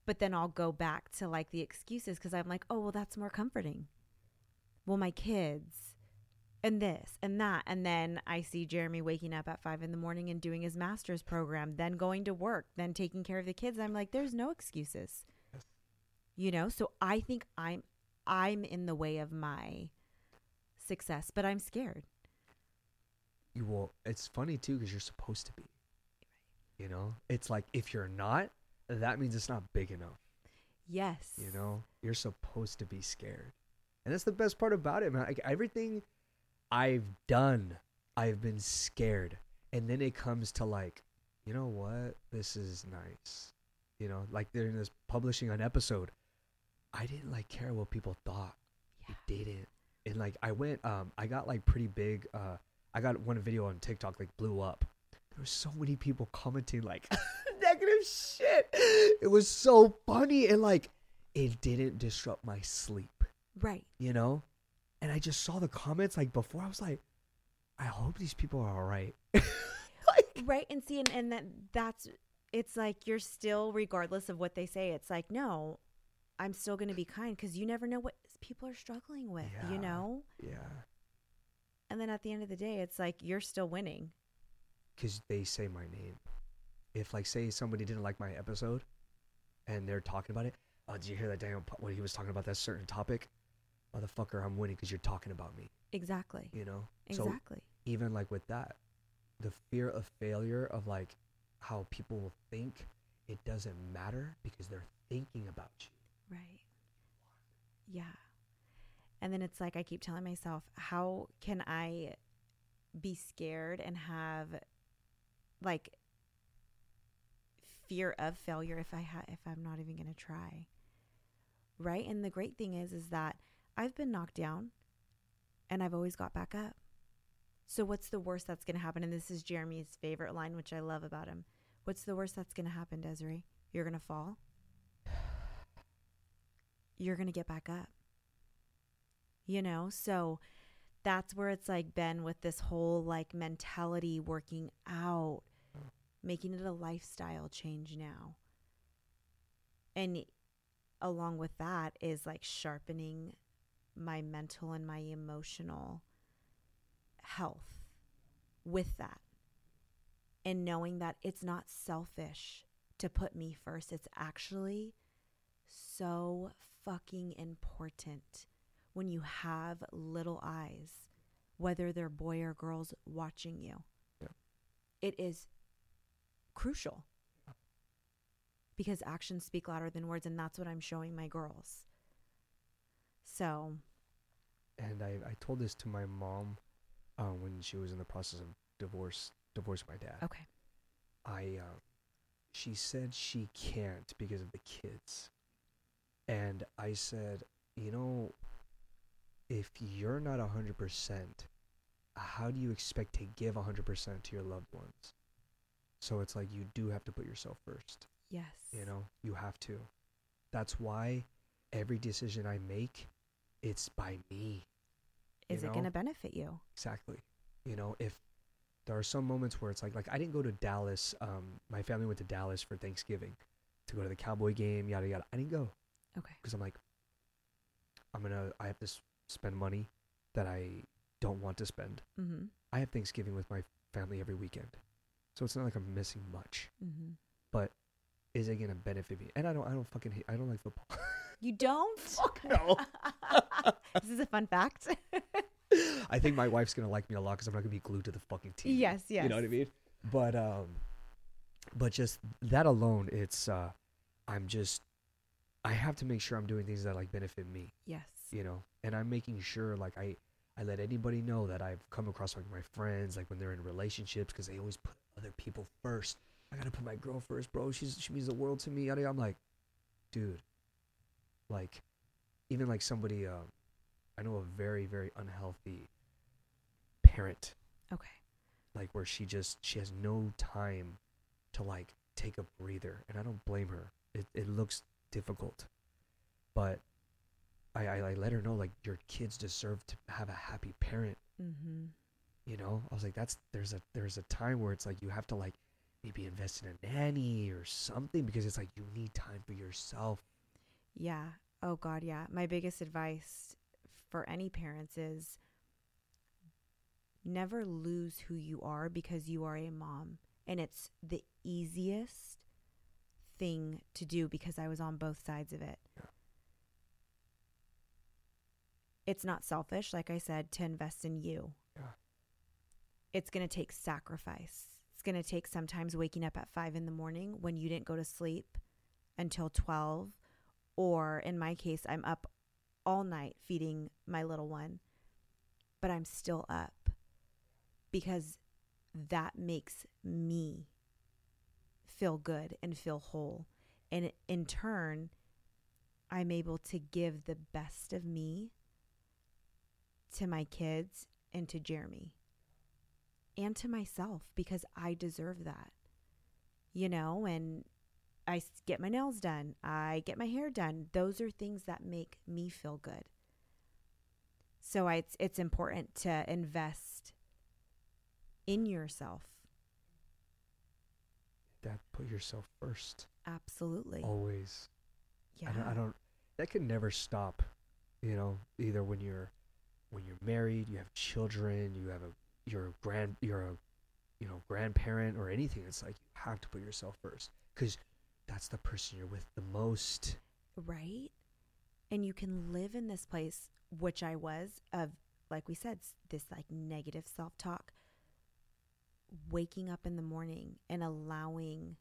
But then I'll go back to like the excuses because I'm like, oh, well, that's more comforting. Well, my kids and this and that. And then I see Jeremy waking up at five in the morning and doing his master's program, then going to work, then taking care of the kids. I'm like, there's no excuses. You know, so I think I'm I'm in the way of my success, but I'm scared. You will it's funny too because you're supposed to be. You know? It's like if you're not, that means it's not big enough. Yes. You know, you're supposed to be scared. And that's the best part about it, man. Like everything I've done, I've been scared. And then it comes to like, you know what? This is nice. You know, like during this publishing an episode, I didn't like care what people thought. Yeah. I didn't. And like I went um I got like pretty big uh I got one video on TikTok like blew up. There were so many people commenting like shit. It was so funny and like it didn't disrupt my sleep, Right. you know? And I just saw the comments like before I was like I hope these people are all right. like Right. And see, and, and that that's it's like you're still, regardless of what they say, it's like, no, I'm still to be kind because you never know what people are struggling with, Yeah. you know? yeah, And then at the end of the day, it's like you're still winning. cuz they say my name. If like say somebody didn't like my episode and they're talking about it, oh, did you hear that Daniel po- when he was talking about that certain topic? Motherfucker, I'm winning cuz you're talking about me, Exactly. you know? So Exactly. even like with that the fear of failure of like how people will think it doesn't matter because they're thinking about you Right. Yeah. And then it's like I keep telling myself, how can I be scared and have like fear of failure if I ha- if I'm not even going to try? Right? And the great thing is is that I've been knocked down and I've always got back up. So what's the worst that's going to happen? And this is Jeremy's favorite line which I love about him. What's the worst that's going to happen, Desiree? You're going to fall you're going to get back up. You know? So that's where it's like been with this whole like mentality working out, making it a lifestyle change now. And along with that is like sharpening my mental and my emotional health with that. And knowing that it's not selfish to put me first, it's actually so fucking important when you have little eyes, whether they're boy or girls watching you. Yeah. It is crucial because actions speak louder than words, and that's what I'm showing my girls. So, and i, I told this to my mom uh, when she was in the process of divorce divorce my dad okay. i uh, she said she can't because of the kids and i said you know if you're not 100% how do you expect to give 100% to your loved ones so it's like you do have to put yourself first Yes. you know you have to that's why every decision i make it's by me Is it going to benefit you? exactly You know, if there are some moments where it's like like I didn't go to Dallas. Um, my family went to Dallas for Thanksgiving to go to the Cowboy game. Yada yada. I didn't go Okay. because I'm like, I'm gonna. I have to s- spend money that I don't want to spend. Mm-hmm. I have Thanksgiving with my family every weekend, so it's not like I'm missing much. Mm-hmm. But is it gonna benefit me? And I don't. I don't fucking. Hate, I don't like football. You don't? Fuck no. this is a fun fact. I think my wife's gonna like me a lot because I'm not gonna be glued to the fucking TV. yes, yes. You know what I mean? But um, but just that alone, it's uh, I'm just, I have to make sure I'm doing things that like benefit me. Yes. You know, and I'm making sure like I, I let anybody know that I've come across like my friends like when they're in relationships because they always put other people first. I gotta put my girl first, bro. She's she means the world to me. I'm like, dude, like, even like somebody, um, I know a very very unhealthy parent Okay. like where she just she has no time to like take a breather and i don't blame her it, it looks difficult but I, I i let her know like your kids deserve to have a happy parent Mm-hmm. You know i was like that's there's a there's a time where it's like you have to like maybe invest in a nanny or something because it's like you need time for yourself Yeah. Oh God, yeah. My biggest advice for any parents is never lose who you are because you are a mom. And it's the easiest thing to do because I was on both sides of it. Yeah. It's not selfish, like I said, to invest in you. It's going to take sacrifice. It's going to take sometimes waking up at five in the morning when you didn't go to sleep until 12 or in my case i'm up all night feeding my little one but i'm still up because that makes me feel good and feel whole and in turn i'm able to give the best of me to my kids and to jeremy and to myself because i deserve that you know and I get my nails done, I get my hair done. Those are things that make me feel good. So I, it's it's important to invest in yourself. that put yourself first Absolutely. always yeah. I don't, I don't that can never stop you know either when you're when you're married you have children you have a you're grand you're you know grandparent or anything it's like you have to put yourself first because that's the person you're with the most right? And you can live in this place, which I was, of, like we said, this like negative self talk, waking up in the morning and allowing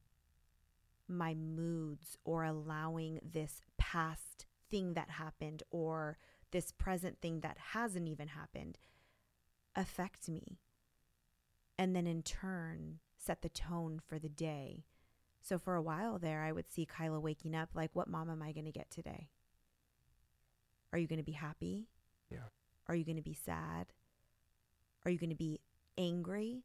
my moods or allowing this past thing that happened or this present thing that hasn't even happened affect me. And then in turn, set the tone for the day. So for a while there, I would see Kyla waking up like, what mom am I going to get today? Are you going to be happy? Yeah. Are you going to be sad? Are you going to be angry?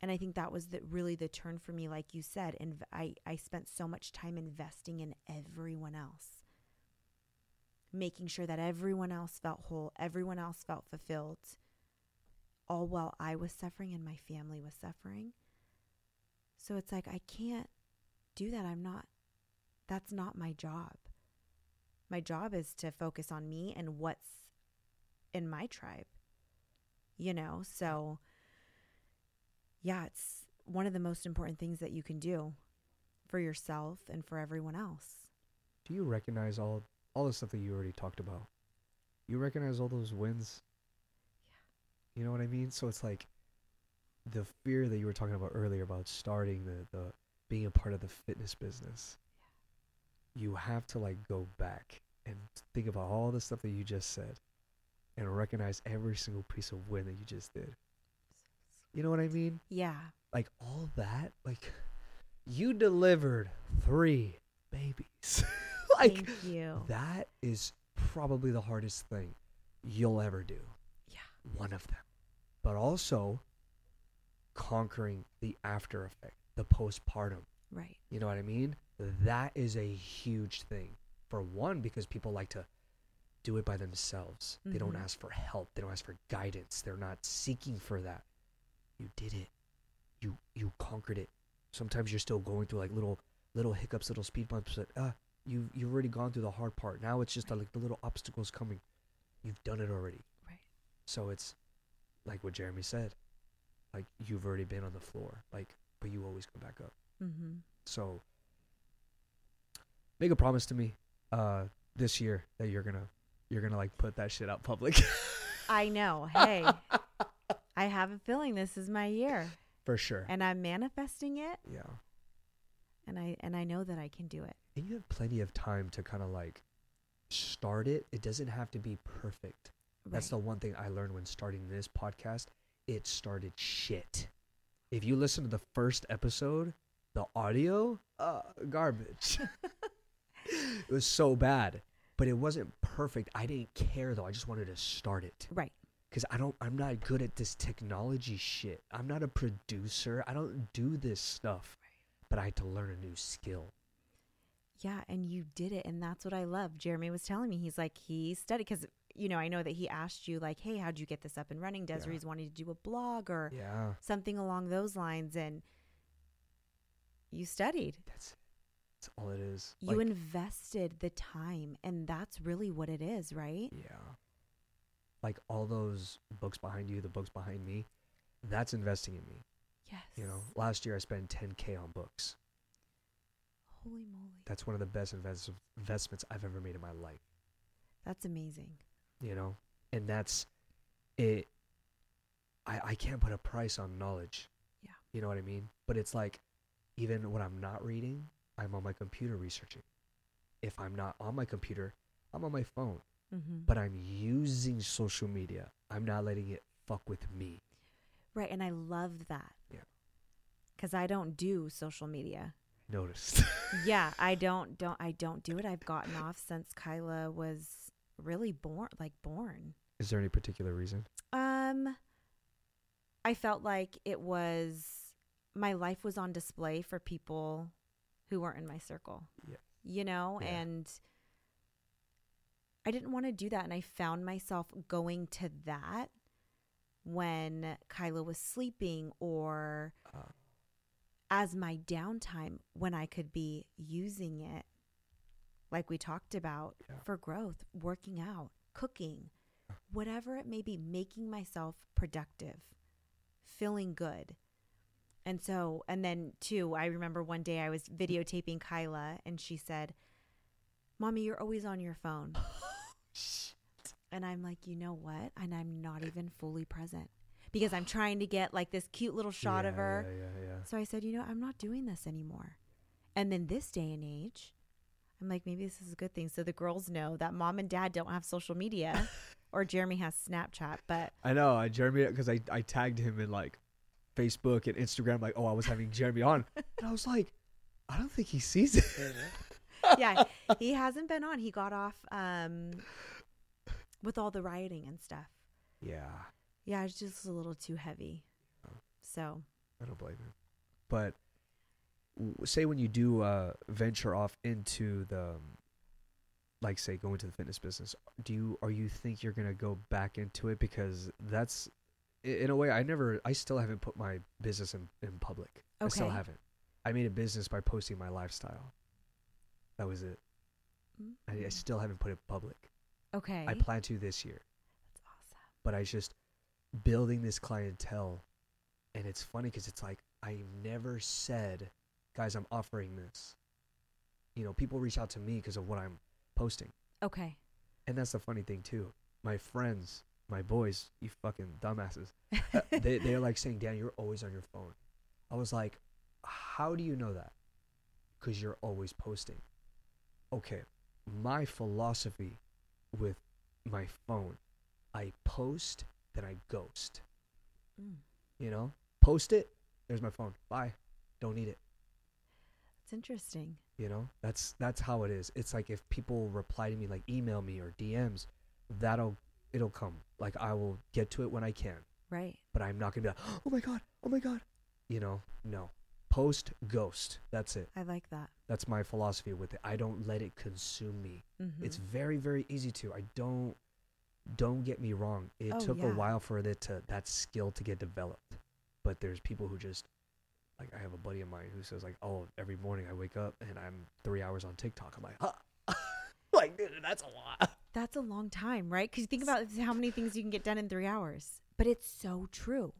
And I think that was the, really the turn for me, like you said. And I, I spent so much time investing in everyone else, making sure that everyone else felt whole, everyone else felt fulfilled, all while I was suffering and my family was suffering. So it's like, I can't do that. I'm not, that's not my job. My job is to focus on me and what's in my tribe, you know? So, yeah, it's one of the most important things that you can do for yourself and for everyone else. do you recognize all all the stuff that you already talked about you recognize all those wins you know what i mean so it's like the fear that you were talking about earlier about starting the the being a part of the fitness business you have to like go back and think about all the stuff that you just said and recognize every single piece of win that you just did you know what i mean Yeah. like all that like you delivered three babies like Thank you. that is probably the hardest thing you'll ever do. One of them but also conquering the after effect the postpartum Right. you know what i mean that is a huge thing for one because people like to do it by themselves they don't Mhm. ask for help they don't ask for guidance they're not seeking for that you did it. You you conquered it. Sometimes you're still going through like little little hiccups, little speed bumps, but ah, you you've already gone through the hard part. Now it's just uh, like the little obstacles coming. You've done it already. So it's like what Jeremy said. Like you've already been on the floor. Like but you always come back up. Mm-hmm. So make a promise to me uh this year that you're gonna you're gonna like put that shit out public. I know. Hey, I have a feeling this is my year, For sure. and I'm manifesting it, yeah. and I and I know that I can do it. And you have plenty of time to kind of like start it. It doesn't have to be perfect. That's the one thing I learned when starting this podcast. It started shit. If you listen to the first episode, the audio, uh, garbage. it was so bad, but it wasn't perfect. I didn't care though. I just wanted to start it right. because I don't. I'm not good at this technology shit. I'm not a producer. I don't do this stuff. But I had to learn a new skill. Yeah, and you did it, and that's what I love. Jeremy was telling me he's like he studied because you know I know that he asked you like, hey, how'd you get this up and running? Yeah. Desiree's wanting to do a blog or Yeah, something along those lines, and you studied. that's that's all it is. You Like, invested the time, and that's really what it is, right? yeah, like all those books behind you, the books behind me. That's investing in me. Yes. You know, last year I spent 10k on books. Holy moly, That's one of the best invest- investments I've ever made in my life. that's amazing. You know, and that's it. I I can't put a price on knowledge. Yeah. You know what I mean? But it's like, even when I'm not reading, I'm on my computer researching. If I'm not on my computer, I'm on my phone. Mm-hmm. But I'm using social media. I'm not letting it fuck with me. right, and I love that. Yeah. Because I don't do social media. Noticed. yeah, I don't don't I don't do it. I've gotten off since Kyla was really born like born. Is there any particular reason? Um I felt like it was my life was on display for people who weren't in my circle. Yeah. You know, Yeah. and I didn't want to do that and I found myself going to that when Kyla was sleeping or Uh, as my downtime when I could be using it, like we talked about, Yeah. for growth, working out, cooking, whatever it may be, making myself productive, feeling good. And so, and then too, I remember one day I was videotaping Kyla and she said, Mommy, you're always on your phone. And I'm like, you know what? And I'm not even fully present because I'm trying to get like this cute little shot of her. Yeah, yeah, yeah. So I said, you know, I'm not doing this anymore. And then this day and age, I'm like, maybe this is a good thing. So the girls know that mom and dad don't have social media or Jeremy has Snapchat, but I know. I Jeremy because I I tagged him in like Facebook and Instagram. Like, oh, I was having Jeremy on, and I was like, I don't think he sees it. yeah, he hasn't been on. He got off um, with all the rioting and stuff. yeah, Yeah, it's just a little too heavy. So, I don't blame him. But w- say when you do uh, venture off into the, um, like, say, go into the fitness business, do you are you think you're gonna go back into it because that's, in a way, I never, I still haven't put my business in in public. I still haven't. I made a business by posting my lifestyle. That was it. I, I mm, still haven't put it public. okay. I plan to this year, That's awesome. but I just building this clientele, and it's funny because it's like I never said, guys, I'm offering this. You know, people reach out to me because of what I'm posting, Okay. and that's the funny thing too. My friends, my boys, you fucking dumbasses, uh, they they're like saying, Dan, you're always on your phone. I was like, how do you know that? Because you're always posting. Okay, my philosophy with my phone, I post, then I ghost. Mm, You know, post it. There's my phone. Bye. Don't need it. It's interesting. You know, that's that's how it is. It's like if people reply to me, like email me or DMs, that'll it'll come. Like I will get to it when I can. Right. but I'm not gonna be like, oh my god, oh my god. You know, no. Post ghost. That's it. I like that. That's my philosophy with it. I don't let it consume me. Mm-hmm. It's very, very easy to. I don't don't get me wrong. It Oh, took yeah. a while for it to that skill to get developed. but there's people who just like I have a buddy of mine who says like, oh, every morning I wake up and I'm three hours on TikTok. I'm like, huh? like, dude, that's a lot. That's a long time, right? Because you think about how many things you can get done in three hours. But it's so true.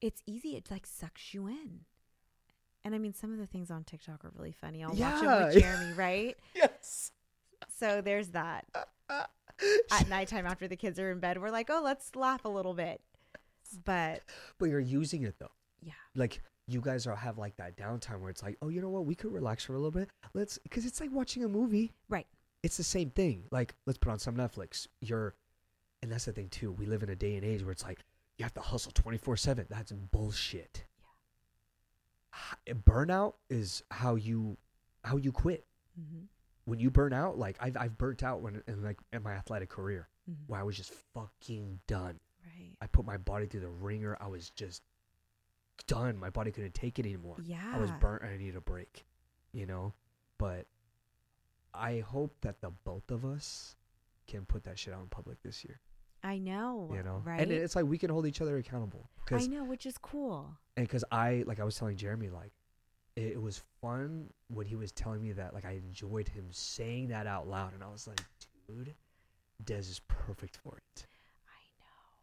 It's easy. It like sucks you in. And I mean, some of the things on TikTok are really funny. I'll watch them with Jeremy, right? Yes. So there's that. At nighttime after the kids are in bed, we're like, oh, let's laugh a little bit. But but you're using it though. Yeah, Like you guys are have like that downtime where it's like, oh, you know what? We could relax for a little bit. Let's because it's like watching a movie. right. It's the same thing. Like let's put on some Netflix. You're, and that's the thing too. We live in a day and age where it's like you have to hustle twenty four seven. That's bullshit. Yeah. Burnout is how you how you quit. hmm When you burn out, like I've I've burnt out when in like in my athletic career hmm where I was just fucking done. Right. I put my body through the wringer. I was just done. My body couldn't take it anymore. Yeah. I was burnt and I needed a break, you know? But I hope that the both of us can put that shit out in public this year, I know. you know? Right. And it's like we can hold each other accountable. I Cause, know, which is cool. and because I, like I was telling Jeremy, like, it, it was fun when he was telling me that, like, I enjoyed him saying that out loud. And I was like, dude, Dez is perfect for it.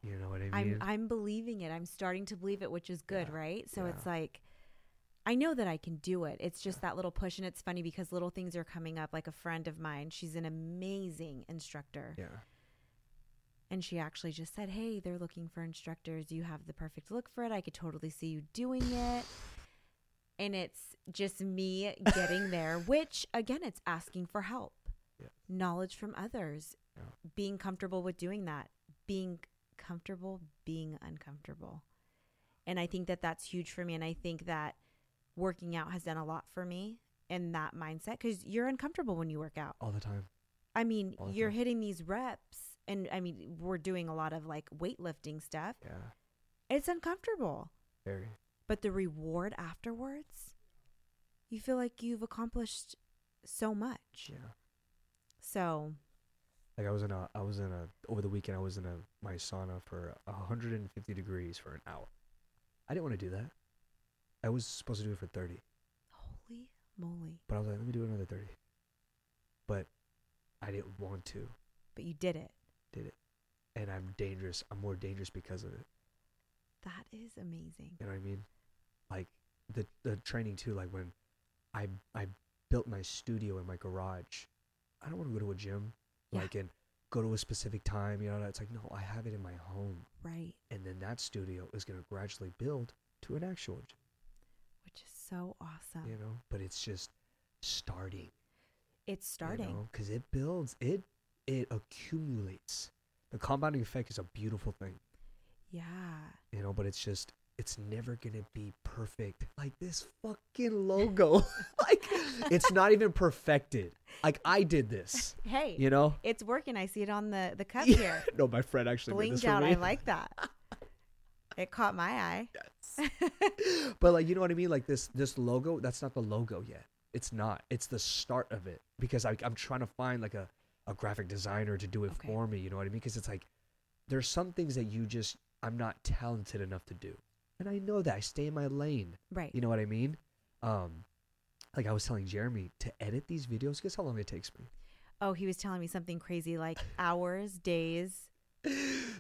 You know what I mean? I'm I'm believing it. I'm starting to believe it, which is good, Yeah, right? So it's like I know that I can do it. It's just that little push and it's funny because little things are coming up like a friend of mine, she's an amazing instructor. yeah. And she actually just said, "Hey, they're looking for instructors. You have the perfect look for it. I could totally see you doing it." And it's just me getting there, which again, it's asking for help. Yeah. Knowledge from others. Yeah. Being comfortable with doing that. Being comfortable being uncomfortable. And I think that that's huge for me and I think that working out has done a lot for me in that mindset cuz you're uncomfortable when you work out. All the time. I mean, you're time. hitting these reps, and I mean, we're doing a lot of like weightlifting stuff. Yeah. It's uncomfortable, Very. but the reward afterwards, you feel like you've accomplished so much. Yeah. So, Like I was in a, I was in a over the weekend. I was in a my sauna for 150 degrees for an hour. I didn't want to do that. I was supposed to do it for 30, holy moly! but I was like, let me do another 30. But I didn't want to, But you did it. Did it, and I'm dangerous. I'm more dangerous because of it. That is amazing. You know what I mean? Like the the training too. Like when I I built my studio in my garage. I don't want to go to a gym, Yeah. like and go to a specific time. You know, it's like no, I have it in my home. Right. and then that studio is going to gradually build to an actual gym, Which is so awesome. you know but it's just starting It's starting. because it builds it it accumulates the compounding effect is a beautiful thing Yeah. you know but it's just it's never to be perfect like this fucking logo like it's not even perfected like i did this Hey, you know it's working. I see it on the the cup Yeah. here. no my friend actually made this Blinged for out. I like that. it caught my eye. Yes. but like you know what I mean? Like this this logo, that's not the logo yet. It's not. It's the start of it because I, I'm trying to find like a, a graphic designer to do it Okay. for me. You know what I mean? Because it's like there's some things that you just I'm not talented enough to do, and I know that I stay in my lane. Right. You know what I mean? Um, like I was telling Jeremy to edit these videos. Guess how long it takes me? Oh, he was telling me something crazy like hours, days.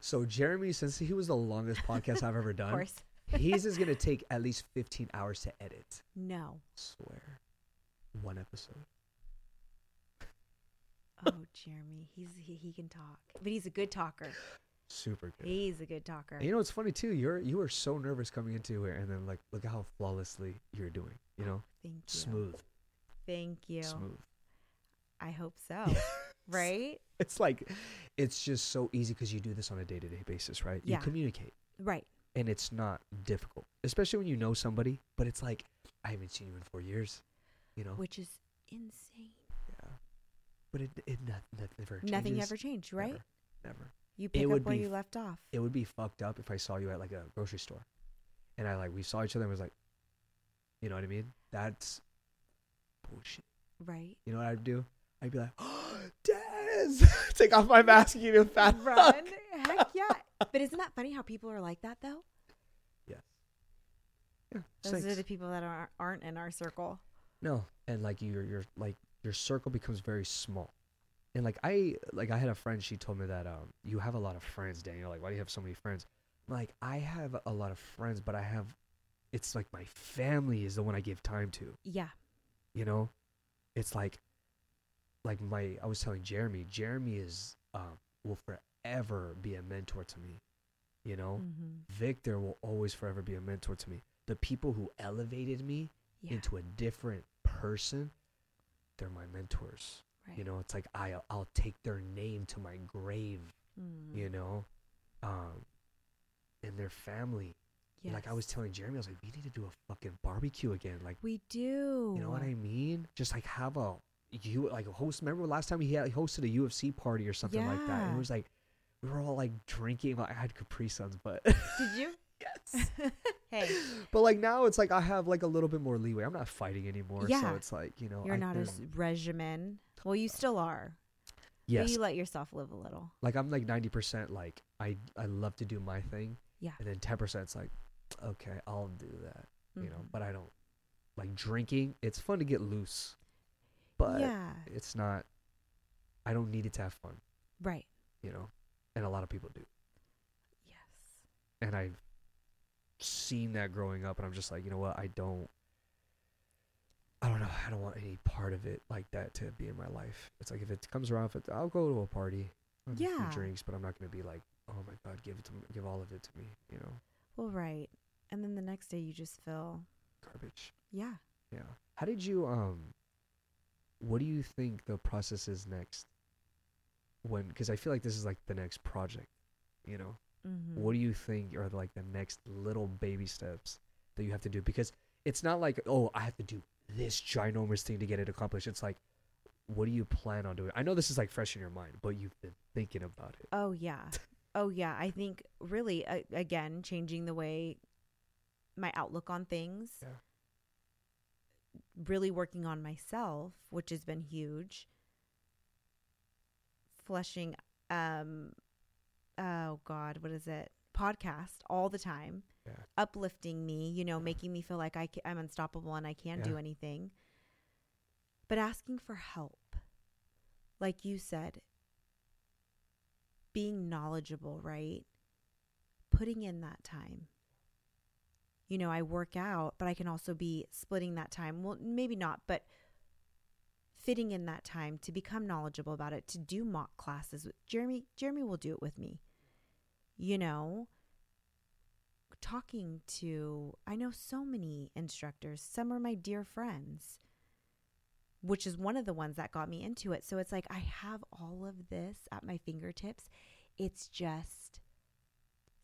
So Jeremy, since he was the longest podcast I've ever Of done, course. his is gonna take at least 15 hours to edit. No. swear, one episode. Oh, Jeremy, he's he, he can talk, but he's a good talker. Super good. He's a good talker. And you know it's funny too? You're you were so nervous coming into it, and then like look how flawlessly you're doing. You know, Thank you. smooth, Thank you. smooth. I hope so. right? It's like, it's just so easy because you do this on a day to day basis, right? Yeah. You communicate, Right. and it's not difficult, especially when you know somebody. But it's like I haven't seen you in four years. You know. Which is insane. yeah. But it it not, not, never changes. Nothing ever changed, right? Never. Never. You pick up would where be you left off. it would be fucked up if I saw you at like a grocery store, and I like we saw each other and was like, you know what I mean? That's bullshit. Right. You know what I'd do? I'd be like, oh, Des, take off my mask, you know, fat Run. fuck. Heck yeah. But isn't that funny how people are like that though? Yes. Yeah. Those are the people that are, aren't in our circle. No, and like your your like your circle becomes very small. And like I like I had a friend she told me that um you have a lot of friends, Daniel. Like why do you have so many friends? I'm like I have a lot of friends, but I have it's like my family is the one I give time to, Yeah. you know? It's like like my I was telling Jeremy, Jeremy is um will forever be a mentor to me. You know? Mm-hmm. Victor will always forever be a mentor to me. The people who elevated me Yeah. into a different person, they're my mentors. Right. You know, it's like I I'll take their name to my grave. Mm. You know, um, and their family. Like I was telling Jeremy, I was like, we need to do a fucking barbecue again. Like, We do. you know what I mean? Just like have a you like a host. Remember last time he had he hosted a UFC party or something like that? And Yeah. it was like we were all like drinking. I had Capri Suns, but Did you? hey, But like now, it's like I have like a little bit more leeway. I'm not fighting anymore, so it's like you know you're I not can- as regimen. Well, you still are. yes. But you let yourself live a little. like I'm like ninety percent like I I love to do my thing. Yeah. And then ten percent it's like, okay, I'll do that. You know, Mhm. but I don't like drinking. It's fun to get loose, but yeah. it's not. I don't need it to have fun. Right. You know, and a lot of people do, Yes. and I've seen that growing up, and I'm just like, you know what, I don't. I don't know. I don't want any part of it like that to be in my life. It's like if it comes around, it, I'll go to a party, a Yeah. drinks, but I'm not gonna be like, oh my god, give it to me, give all of it to me. You know, Well, right. And then the next day you just feel, garbage. yeah. Yeah. How did you um? What do you think the process is next? When, because I feel like this is like the next project. You know, Mm-hmm. what do you think are like the next little baby steps that you have to do? Because it's not like oh, I have to do this ginormous thing to get it accomplished. It's like, what do you plan on doing? I know this is like fresh in your mind, but you've been thinking about it. Oh yeah. Oh yeah. I think really uh, again changing the way my outlook on things. Yeah. Really working on myself, which has been huge. Fleshing um oh god, what is it? Podcast all the time. Yeah. Uplifting me, you know, Yeah. making me feel like I I'm unstoppable and I can Yeah. do anything. But asking for help. Like you said, being knowledgeable, right? Putting in that time. You know, I work out, but I can also be splitting that time. Well, maybe not, but fitting in that time to become knowledgeable about it, to do mock classes. with Jeremy Jeremy will do it with me. You know, talking to I know so many instructors. Some are my dear friends. Which is one of the ones that got me into it. So it's like I have all of this at my fingertips. It's just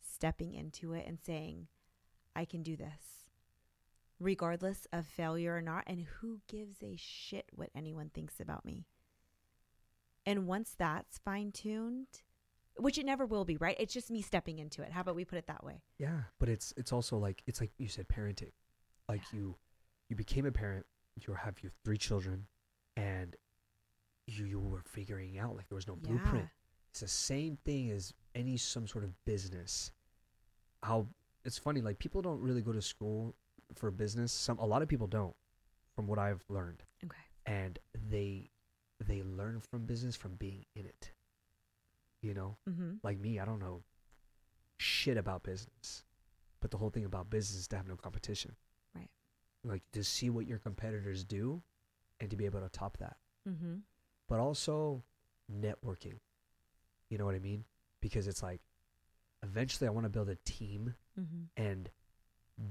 stepping into it and saying, I can do this, regardless of failure or not. And who gives a shit what anyone thinks about me? And once that's fine tuned, which it never will be, right? It's just me stepping into it. How about we put it that way? Yeah, but it's it's also like it's like you said parenting. Like Yeah. you you became a parent, you have your three children and you you were figuring out like there was no blueprint. It's the same thing as any some sort of business. How it's funny like people don't really go to school for business. Some a lot of people don't from what I've learned. Okay. And they they learn from business from being in it. You know? Mm-hmm. like me, I don't know shit about business. But the whole thing about business is to have no competition. Right. Like to see what your competitors do and to be able to top that. Mm-hmm. But also networking. You know what I mean? Because it's like eventually I want to build a team Mm-hmm. and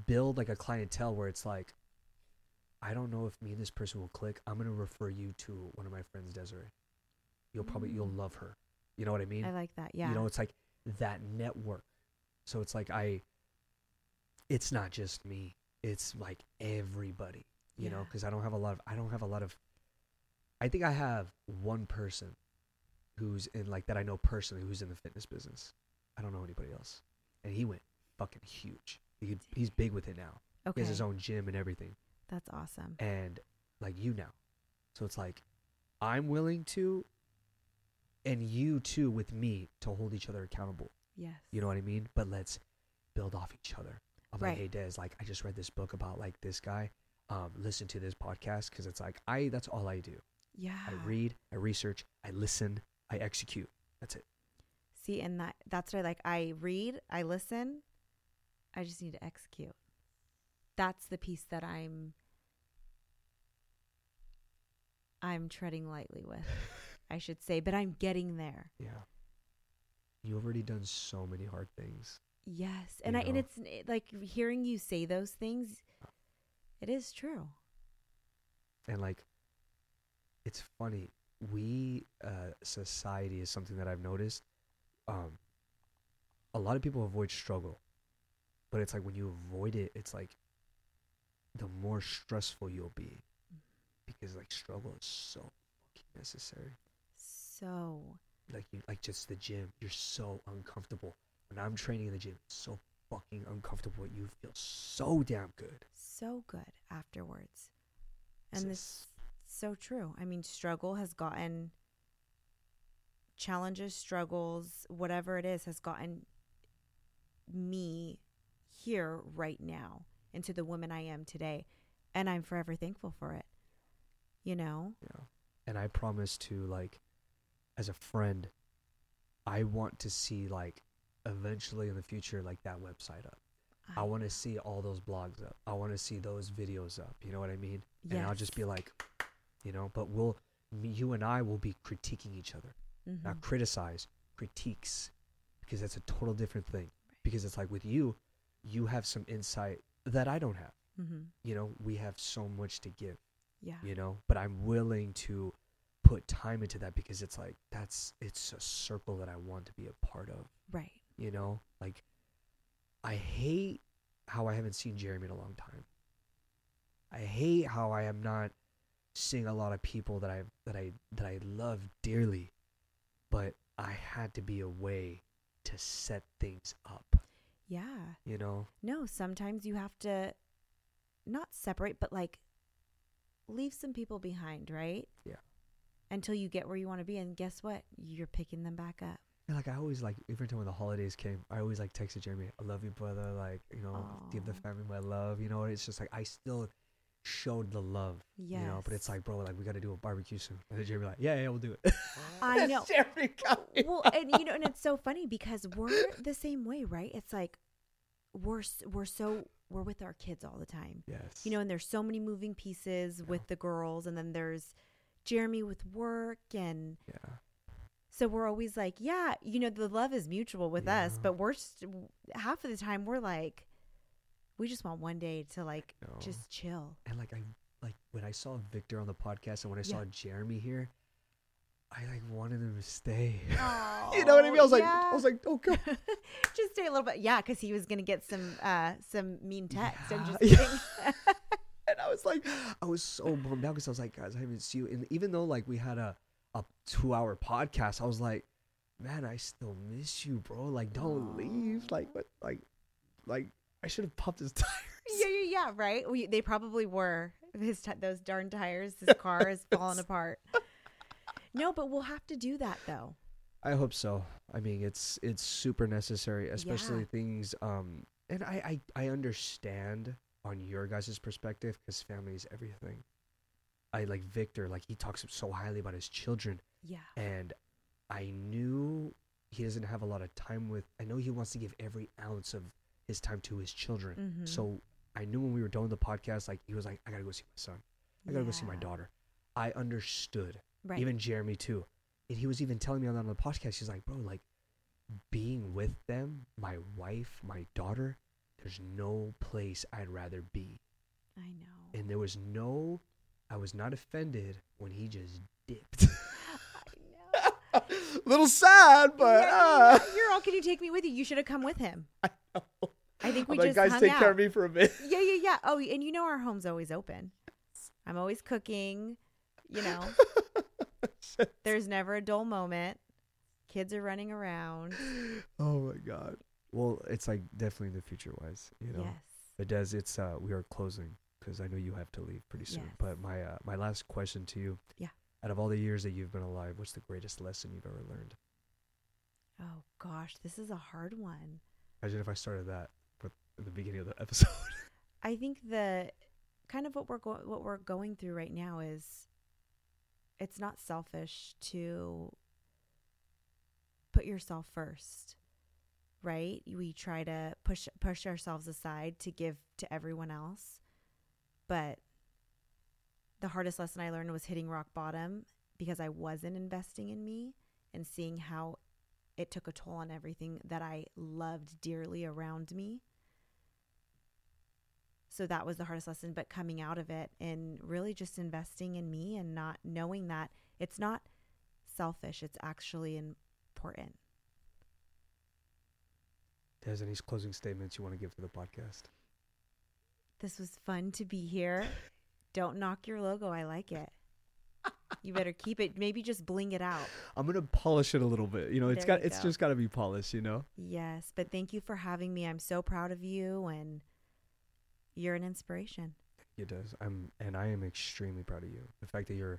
build like a clientele where it's like I don't know if me and this person will click. I'm gonna refer you to one of my friends, Desiree. You'll probably you'll Mm. love her. You know what I mean? I like that. Yeah. You know, it's like that network. So it's like I, it's not just me. It's like everybody. You know, because I don't have a lot of. I don't have a lot of. I think I have one person, who's in like that I know personally who's in the fitness business. I don't know anybody else, and he went fucking huge. He, he's big with it now. okay. He has his own gym and everything, That's awesome. and like you now. So it's like, I'm willing to, and you too with me to hold each other accountable. Yes. You know what I mean? But let's build off each other. I'm Right. like, hey Des, like I just read this book about like this guy. Um, listen to this podcast because it's like I that's all I do. Yeah. I read, I research, I listen, I execute. That's it. See, and that that's what I like. I read, I listen. I just need to execute. That's the piece that I'm I'm treading lightly with, I should say, but I'm getting there. Yeah. You've already done so many hard things. Yes. And You I and it's it- like hearing you say those things it is true. and like it's funny we uh society is something that i've noticed um a lot of people avoid struggle but it's like when you avoid it it's like the more stressful you'll be because like struggle is so fucking necessary. So like you like just the gym you're so uncomfortable. When i'm training in the gym it's so fucking uncomfortable. You feel so damn good. So good afterwards. It's And this so true. I mean, struggle has gotten challenges, struggles, whatever it is, has gotten me here right now into the woman I am today. And I'm forever thankful for it. You know? Yeah. And I promise to like as a friend, I want to see like eventually in the future like that website up. I want to see all those blogs up. I want to see those videos up. You know what I mean? And I'll just be like, you know, but we'll me, you and I will be critiquing each other. Not Mhm. criticize, critiques because that's a total different thing. Because it's like with you, you have some insight that I don't have. Mhm. You know, we have so much to give. Yeah. you know but i'm willing to put time into that because it's like that's it's a circle that i want to be a part of Right. you know like i hate how i haven't seen jeremy in a long time i hate how i am not seeing a lot of people that i that i that i love dearly but i had to be a way to set things up Yeah. you know No, sometimes you have to not separate, but like leave some people behind, right? Yeah. Until you get where you want to be. And guess what? You're picking them back up. Like I always like every time when the holidays came, I always like texted Jeremy, "I love you, brother." Like you know, give the family my love. You know, it's just like I still showed the love. Yes. You know, but it's like, bro, like we got to do a barbecue soon. And then Jeremy like, yeah, yeah, we'll do it. I know. Jeremy got me. well, and you know, and it's so funny because we're the same way, right? It's like we're we're so we're with our kids all the time. Yes. You know, and there's so many moving pieces Yeah. with the girls and then there's Jeremy with work and Yeah. So we're always like, yeah, you know, the love is mutual with us, but we're st- half of the time we're like, we just want one day to like No. just chill. and like I like when I saw Victor on the podcast and when I Yeah. saw Jeremy here, I like wanted him to stay. Oh, you know what I mean? I was like, I was like, oh god. just stay a little bit, yeah, because he was gonna get some uh some mean text. I'm just Yeah. kidding. and I was like, I was so bummed out because I was like, guys, I haven't seen you. And even though like we had a a two hour podcast, I was like, man, I still miss you, bro. Like, don't leave. Like, what? Like, like I should have popped his tires. yeah, yeah, yeah, right. We, they probably were. His t- those darn tires. His car is falling apart. No, but we'll have to do that though. I hope so. I mean, it's it's super necessary, especially Yeah. things. Um, and I I I understand on your guys' perspective because family is everything. I like Victor, like he talks so highly about his children, Yeah. and I knew he doesn't have a lot of time with. I know he wants to give every ounce of his time to his children. Mhm. So I knew when we were done with the podcast, like he was like, I gotta go see my son. I gotta go see my daughter. I understood. Right. Even Jeremy too. And he was even telling me on the podcast, he's like, bro, like being with them, my wife, my daughter, there's no place I'd rather be. I know. And there was no, I was not offended when he just dipped. I know. Little sad, but Yeah, uh, you're all. Can you take me with you? You should have come with him. I know. I think we I'm like, just guys, hung take out. care of me for a bit. Yeah, yeah, yeah. Oh, and you know our home's always open. I'm always cooking. You know, there's never a dull moment. Kids are running around. oh my god. Well, it's like definitely the future wise, you know. Yes. But Des, it's uh, we are closing because I know you have to leave pretty soon. Yes. But my uh, my last question to you, Yeah. out of all the years that you've been alive, what's the greatest lesson you've ever learned? Oh gosh, this is a hard one. Imagine if I started that. In the beginning of the episode. I think the kind of what we're going what we're going through right now is it's not selfish to put yourself first. Right? We try to push push ourselves aside to give to everyone else. But the hardest lesson I learned was hitting rock bottom because I wasn't investing in me and seeing how it took a toll on everything that I loved dearly around me. So that was the hardest lesson, but coming out of it and really just investing in me and not knowing that it's not selfish, it's actually important. There's any closing statements you want to give to the podcast? This was fun to be here. Don't knock your logo. I like it. You better keep it. Maybe just bling it out. I'm gonna polish it a little bit. You know, it's There got it's go. just got to be polished. You know. Yes, but thank you for having me. I'm so proud of you and you're an inspiration. It does. I'm and I am extremely proud of you. The fact that you're you.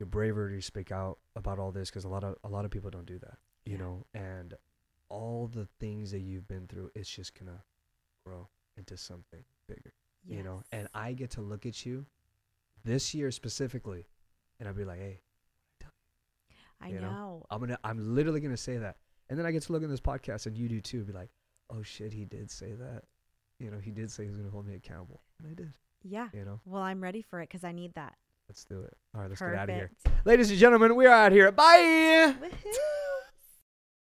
you're braver to speak out about all this because a lot of a lot of people don't do that. You Yeah. know, and all the things that you've been through, it's just gonna grow into something bigger. You know, and I get to look at you this year specifically, and I'll be like, hey, I you know, know. I'm gonna I'm literally gonna say that, and then I get to look in this podcast and you do too. Be like, oh shit, he did say that. You know, he did say he was gonna hold me accountable, and I did. Yeah. You know, Well, I'm ready for it because I need that. let's do it. All right, let's get out of here, ladies and gentlemen. We are out here. Bye.